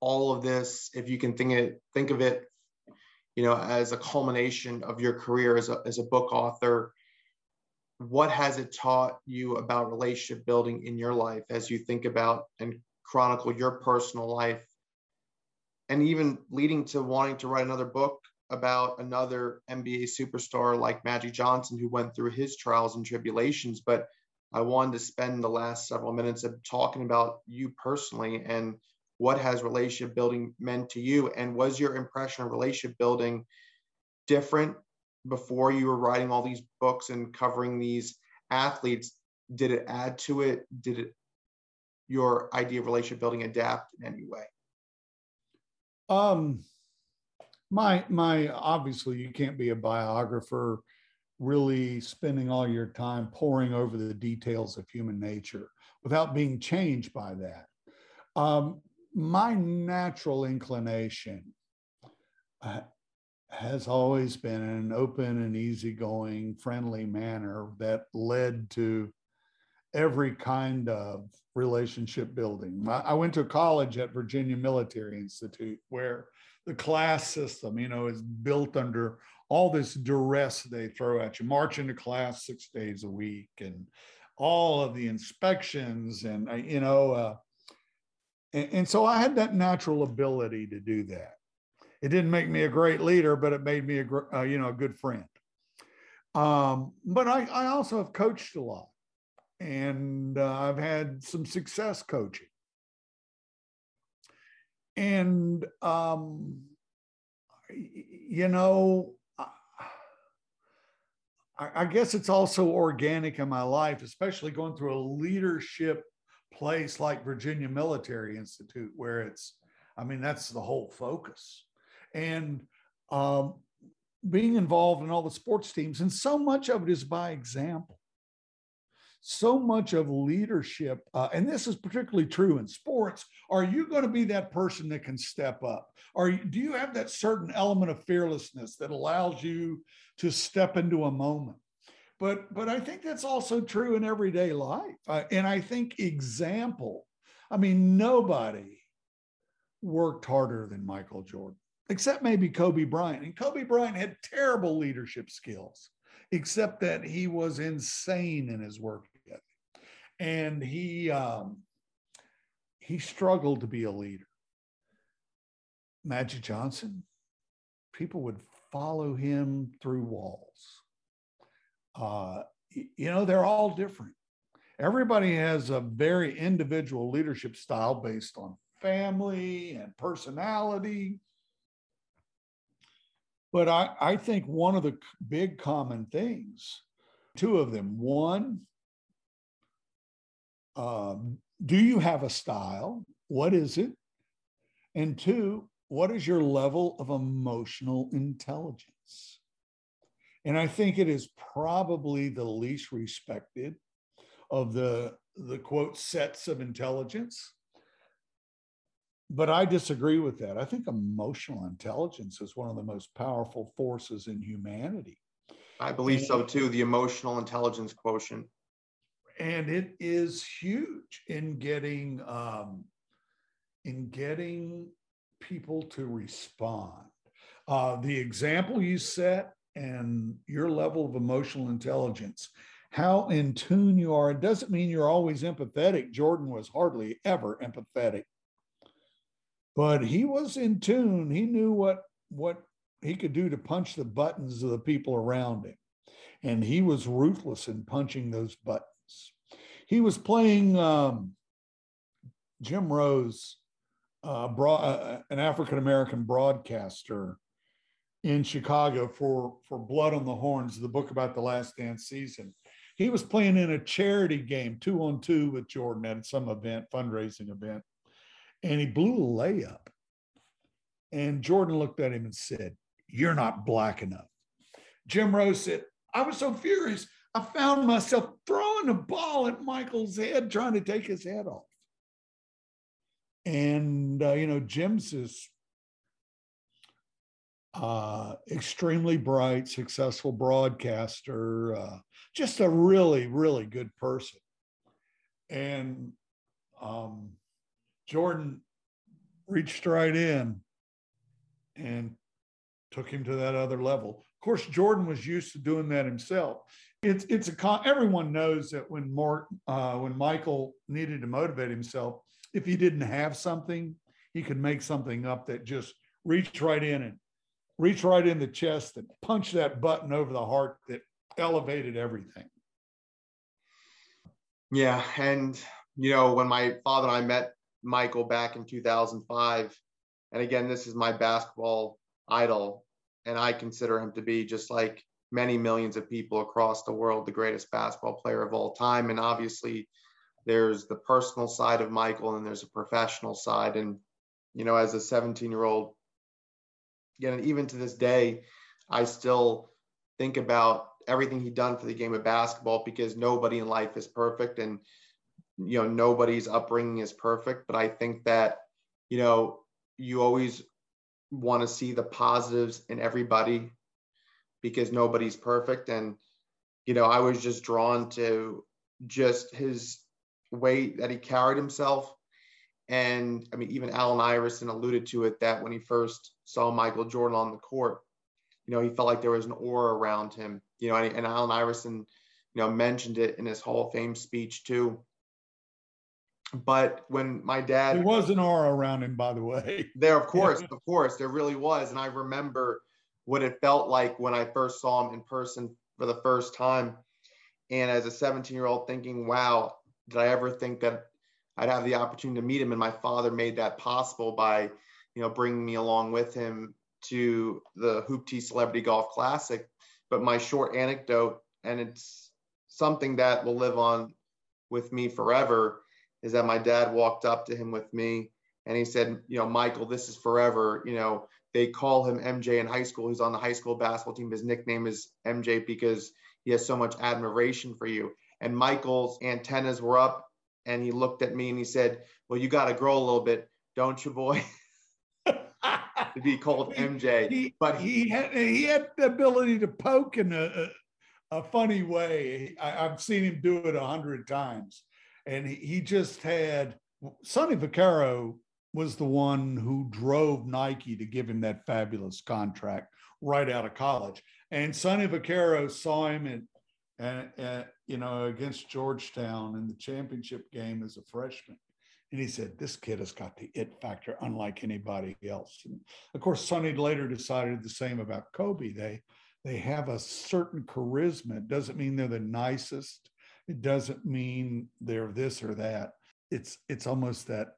all of this, if you can think it, think of it, you know, as a culmination of your career as a, as a book author, what has it taught you about relationship building in your life as you think about and chronicle your personal life and even leading to wanting to write another book about another NBA superstar like Magic Johnson who went through his trials and tribulations, but I wanted to spend the last several minutes of talking about you personally and what has relationship building meant to you. And was your impression of relationship building different before you were writing all these books and covering these athletes? Did it add to it? Did it your idea of relationship building adapt in any way? Um my my obviously you can't be a biographer really spending all your time poring over the details of human nature without being changed by that. Um, my natural inclination uh, has always been an open and easygoing friendly manner that led to every kind of relationship building I, went to college at virginia military institute where the class system, you know, is built under all this duress they throw at you. March into class six days a week and all of the inspections and, uh, you know, uh, and, and so I had that natural ability to do that. It didn't make me a great leader, but it made me a, uh, you know, a good friend. Um, but I, I also have coached a lot and uh, I've had some success coaching. And, um, you know, I, guess it's also organic in my life, especially going through a leadership place like Virginia Military Institute, where it's, I mean, that's the whole focus. And um, being involved in all the sports teams, and so much of it is by example. So much of leadership, uh, and this is particularly true in sports. Are you going to be that person that can step up? Are you, do you have that certain element of fearlessness that allows you to step into a moment? But but I think that's also true in everyday life. Uh, and I think example. I mean, nobody worked harder than Michael Jordan except maybe Kobe Bryant. And Kobe Bryant had terrible leadership skills, except that he was insane in his work ethic. And he um, he struggled to be a leader. Magic Johnson, people would follow him through walls. Uh, you know, they're all different. Everybody has a very individual leadership style based on family and personality but I, I think one of the big common things, two of them, one, um, do you have a style? What is it? And two, what is your level of emotional intelligence? And I think it is probably the least respected of the, the quote sets of intelligence but I disagree with that. I think emotional intelligence is one of the most powerful forces in humanity. I believe and, so too, the emotional intelligence quotient. And it is huge in getting um, in getting people to respond. Uh, the example you set and your level of emotional intelligence, how in tune you are. It doesn't mean you're always empathetic. Jordan was hardly ever empathetic but he was in tune. He knew what what he could do to punch the buttons of the people around him, and he was ruthless in punching those buttons. He was playing um, Jim Rose, uh, uh, an African American broadcaster in Chicago for for Blood on the Horns, the book about the Last Dance season. He was playing in a charity game, two on two with Jordan at some event, fundraising event and he blew a layup. And Jordan looked at him and said, You're not black enough. Jim Rose said, I was so furious. I found myself throwing a ball at Michael's head, trying to take his head off. And, uh, you know, Jim's this uh, extremely bright, successful broadcaster, uh, just a really, really good person. And um, Jordan reached right in and took him to that other level. Of course, Jordan was used to doing that himself. It's it's a con- everyone knows that when Mark uh, when Michael needed to motivate himself, if he didn't have something, he could make something up that just reached right in and reach right in the chest and punch that button over the heart that elevated everything. Yeah, and you know when my father and I met Michael back in 2005. And again, this is my basketball idol. And I consider him to be just like many millions of people across the world, the greatest basketball player of all time. And obviously, there's the personal side of Michael and there's a professional side. And, you know, as a 17 year old, again, even to this day, I still think about everything he'd done for the game of basketball because nobody in life is perfect. And you know nobody's upbringing is perfect but i think that you know you always want to see the positives in everybody because nobody's perfect. And you know i was just drawn to just his way that he carried himself. And i mean even allen iverson alluded to it that when he first saw michael jordan on the court you know he felt like there was an aura around him you know and, and allen iverson you know mentioned it in his hall of fame speech too but when my dad there was an aura around him by the way. *laughs* There of course of course there really was. And i remember what it felt like when i first saw him in person for the first time. And as a 17 year old thinking wow did i ever think that i'd have the opportunity to meet him? And my father made that possible by you know bringing me along with him to the hoop t celebrity golf classic. But my short anecdote and it's something that will live on with me forever is that my dad walked up to him with me and he said, you know, Michael, this is forever. You know, they call him MJ in high school. He's on the high school basketball team. His nickname is MJ because he has so much admiration for you. And Michael's antennas were up and he looked at me and he said, Well, you got to grow a little bit, don't you, boy? *laughs* to be called MJ. He, but he had he had the ability to poke in a, a, a funny way. I, have seen him do it a hundred times, and he, just had Sonny Vaccaro was the one who drove Nike to give him that fabulous contract right out of college. And Sonny Vaccaro saw him in, you know, against Georgetown in the championship game as a freshman. And he said, This kid has got the it factor unlike anybody else. And of course, Sonny later decided the same about Kobe. They they have a certain charisma. It doesn't mean they're the nicest. It doesn't mean they're this or that. It's it's almost that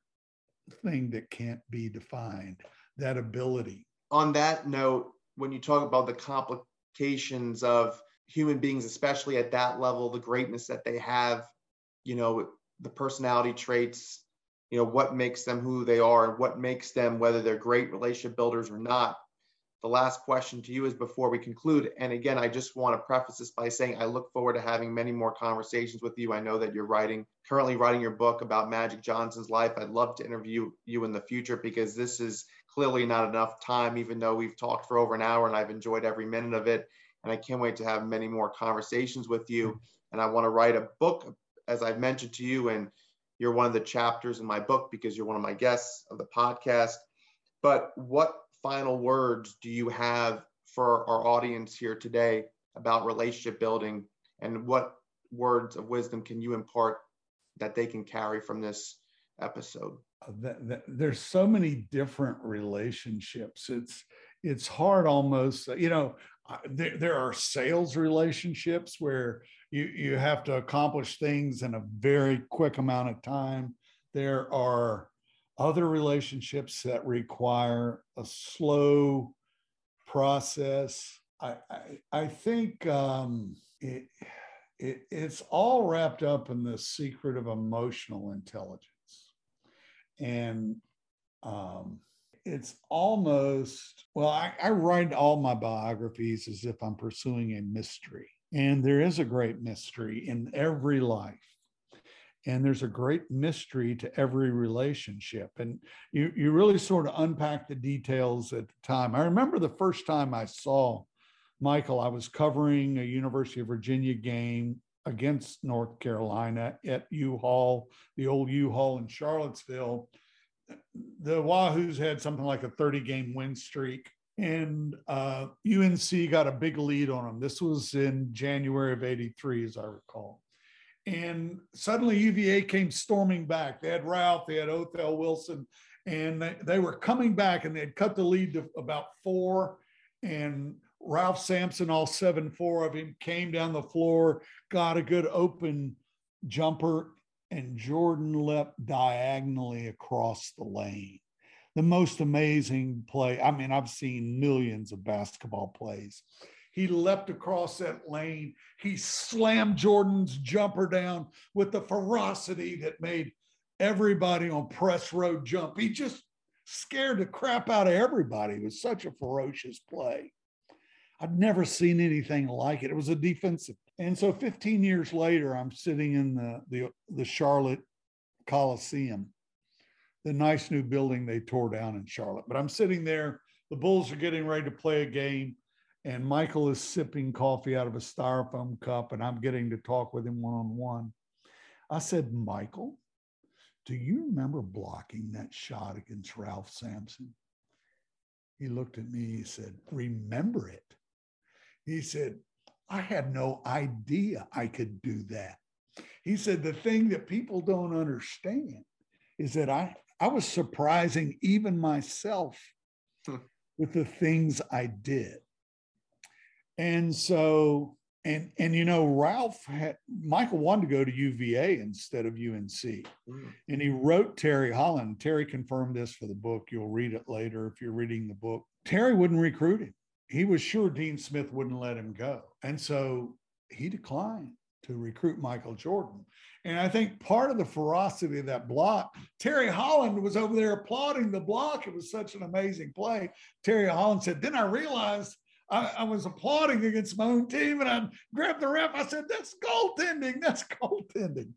thing that can't be defined, that ability. On that note, when you talk about the complications of human beings, especially at that level, the greatness that they have, you know, the personality traits, you know what makes them who they are and what makes them whether they're great relationship builders or not the last question to you is before we conclude. And again i just want to preface this by saying i look forward to having many more conversations with you. I know that you're writing currently writing your book about magic johnson's life. I'd love to interview you in the future because this is clearly not enough time even though we've talked for over an hour and i've enjoyed every minute of it. And i can't wait to have many more conversations with you. And i want to write a book as i've mentioned to you and you're one of the chapters in my book because you're one of my guests of the podcast. But what final words do you have for our audience here today about relationship building and what words of wisdom can you impart that they can carry from this episode? Uh, there's so many different relationships. It's it's hard almost, you know, there, there are sales relationships where you, you have to accomplish things in a very quick amount of time. There are other relationships that require a slow process. I, I, I think um, it, it, it's all wrapped up in the secret of emotional intelligence. And um, it's almost, well, I, I write all my biographies as if I'm pursuing a mystery. And there is a great mystery in every life. And there's a great mystery to every relationship. And you, you really sort of unpack the details at the time. I remember the first time I saw Michael, I was covering a University of Virginia game against North Carolina at U Hall, the old U Hall in Charlottesville. The Wahoos had something like a 30 game win streak and uh, UNC got a big lead on them. This was in January of 83, as I recall. And suddenly UVA came storming back. They had Ralph, they had Othell Wilson, and they, they were coming back and they had cut the lead to about four. And Ralph Sampson, all seven, four of him, came down the floor, got a good open jumper, and Jordan leapt diagonally across the lane the most amazing play. I mean, I've seen millions of basketball plays. He leapt across that lane. He slammed Jordan's jumper down with the ferocity that made everybody on press road jump. He just scared the crap out of everybody. It was such a ferocious play. I'd never seen anything like it. It was a defensive. And so 15 years later, I'm sitting in the, the, the Charlotte Coliseum the nice new building they tore down in Charlotte. But I'm sitting there, the Bulls are getting ready to play a game, and Michael is sipping coffee out of a styrofoam cup, and I'm getting to talk with him one on one. I said, Michael, do you remember blocking that shot against Ralph Sampson? He looked at me, he said, Remember it. He said, I had no idea I could do that. He said, The thing that people don't understand is that I I was surprising even myself hmm. with the things I did. And so, and and you know, Ralph had Michael wanted to go to UVA instead of UNC. Mm. And he wrote Terry Holland. Terry confirmed this for the book. You'll read it later if you're reading the book. Terry wouldn't recruit him. He was sure Dean Smith wouldn't let him go. And so he declined to recruit Michael Jordan. And I think part of the ferocity of that block, Terry Holland was over there applauding the block. It was such an amazing play. Terry Holland said, Then I realized I, I, was applauding against my own team and I grabbed the ref. I said, That's goaltending. That's goaltending.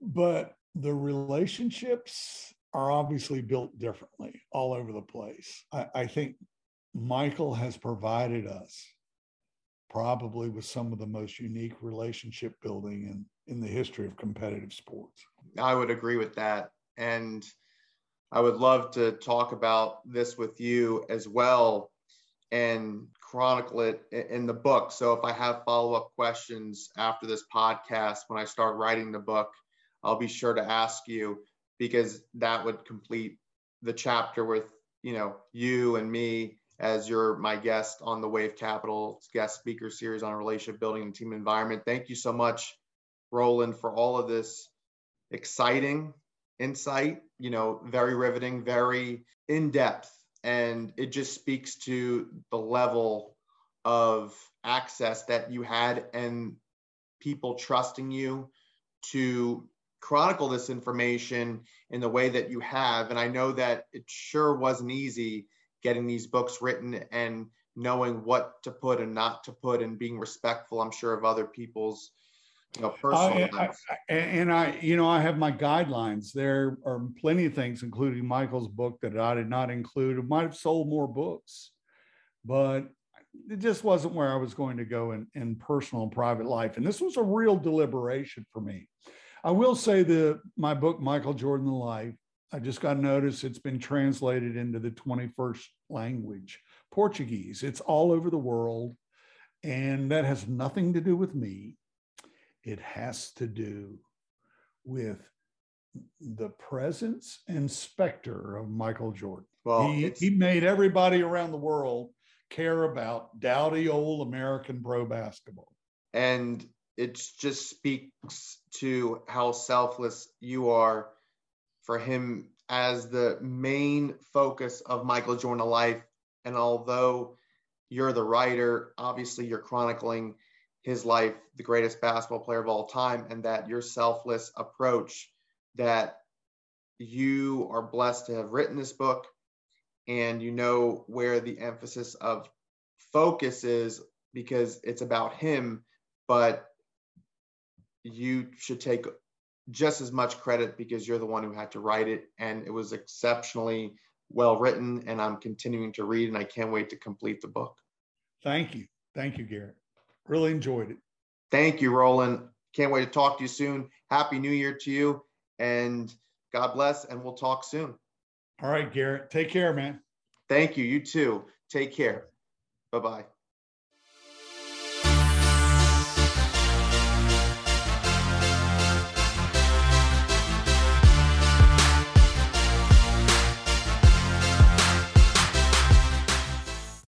But the relationships are obviously built differently all over the place. I, I think Michael has provided us probably with some of the most unique relationship building in, in the history of competitive sports. I would agree with that. And I would love to talk about this with you as well and chronicle it in the book. So if I have follow up questions after this podcast, when I start writing the book, I'll be sure to ask you because that would complete the chapter with, you know, you and me as you're my guest on the Wave Capital guest speaker series on relationship building and team environment. Thank you so much, Roland, for all of this exciting insight, you know, very riveting, very in depth. And it just speaks to the level of access that you had and people trusting you to chronicle this information in the way that you have. And I know that it sure wasn't easy getting these books written and knowing what to put and not to put and being respectful i'm sure of other people's personal uh, I, and i you know i have my guidelines there are plenty of things including michael's book that i did not include it might have sold more books but it just wasn't where i was going to go in, in personal and private life and this was a real deliberation for me i will say that my book michael jordan the life I just got notice it's been translated into the 21st language, Portuguese. It's all over the world. And that has nothing to do with me. It has to do with the presence and specter of Michael Jordan. Well, he, he made everybody around the world care about dowdy old American pro basketball. And it just speaks to how selfless you are for him as the main focus of Michael Jordan life. And although you're the writer, obviously you're chronicling his life, the greatest basketball player of all time, and that your selfless approach that you are blessed to have written this book and you know where the emphasis of focus is because it's about him, but you should take just as much credit because you're the one who had to write it and it was exceptionally well written and i'm continuing to read and i can't wait to complete the book. Thank you. Thank you garrett really enjoyed it. Thank you roland. Can't wait to talk to you soon. Happy new year to you and god bless and we'll talk soon. All right garrett. Take care man. Thank you. You too. Take care. Bye-bye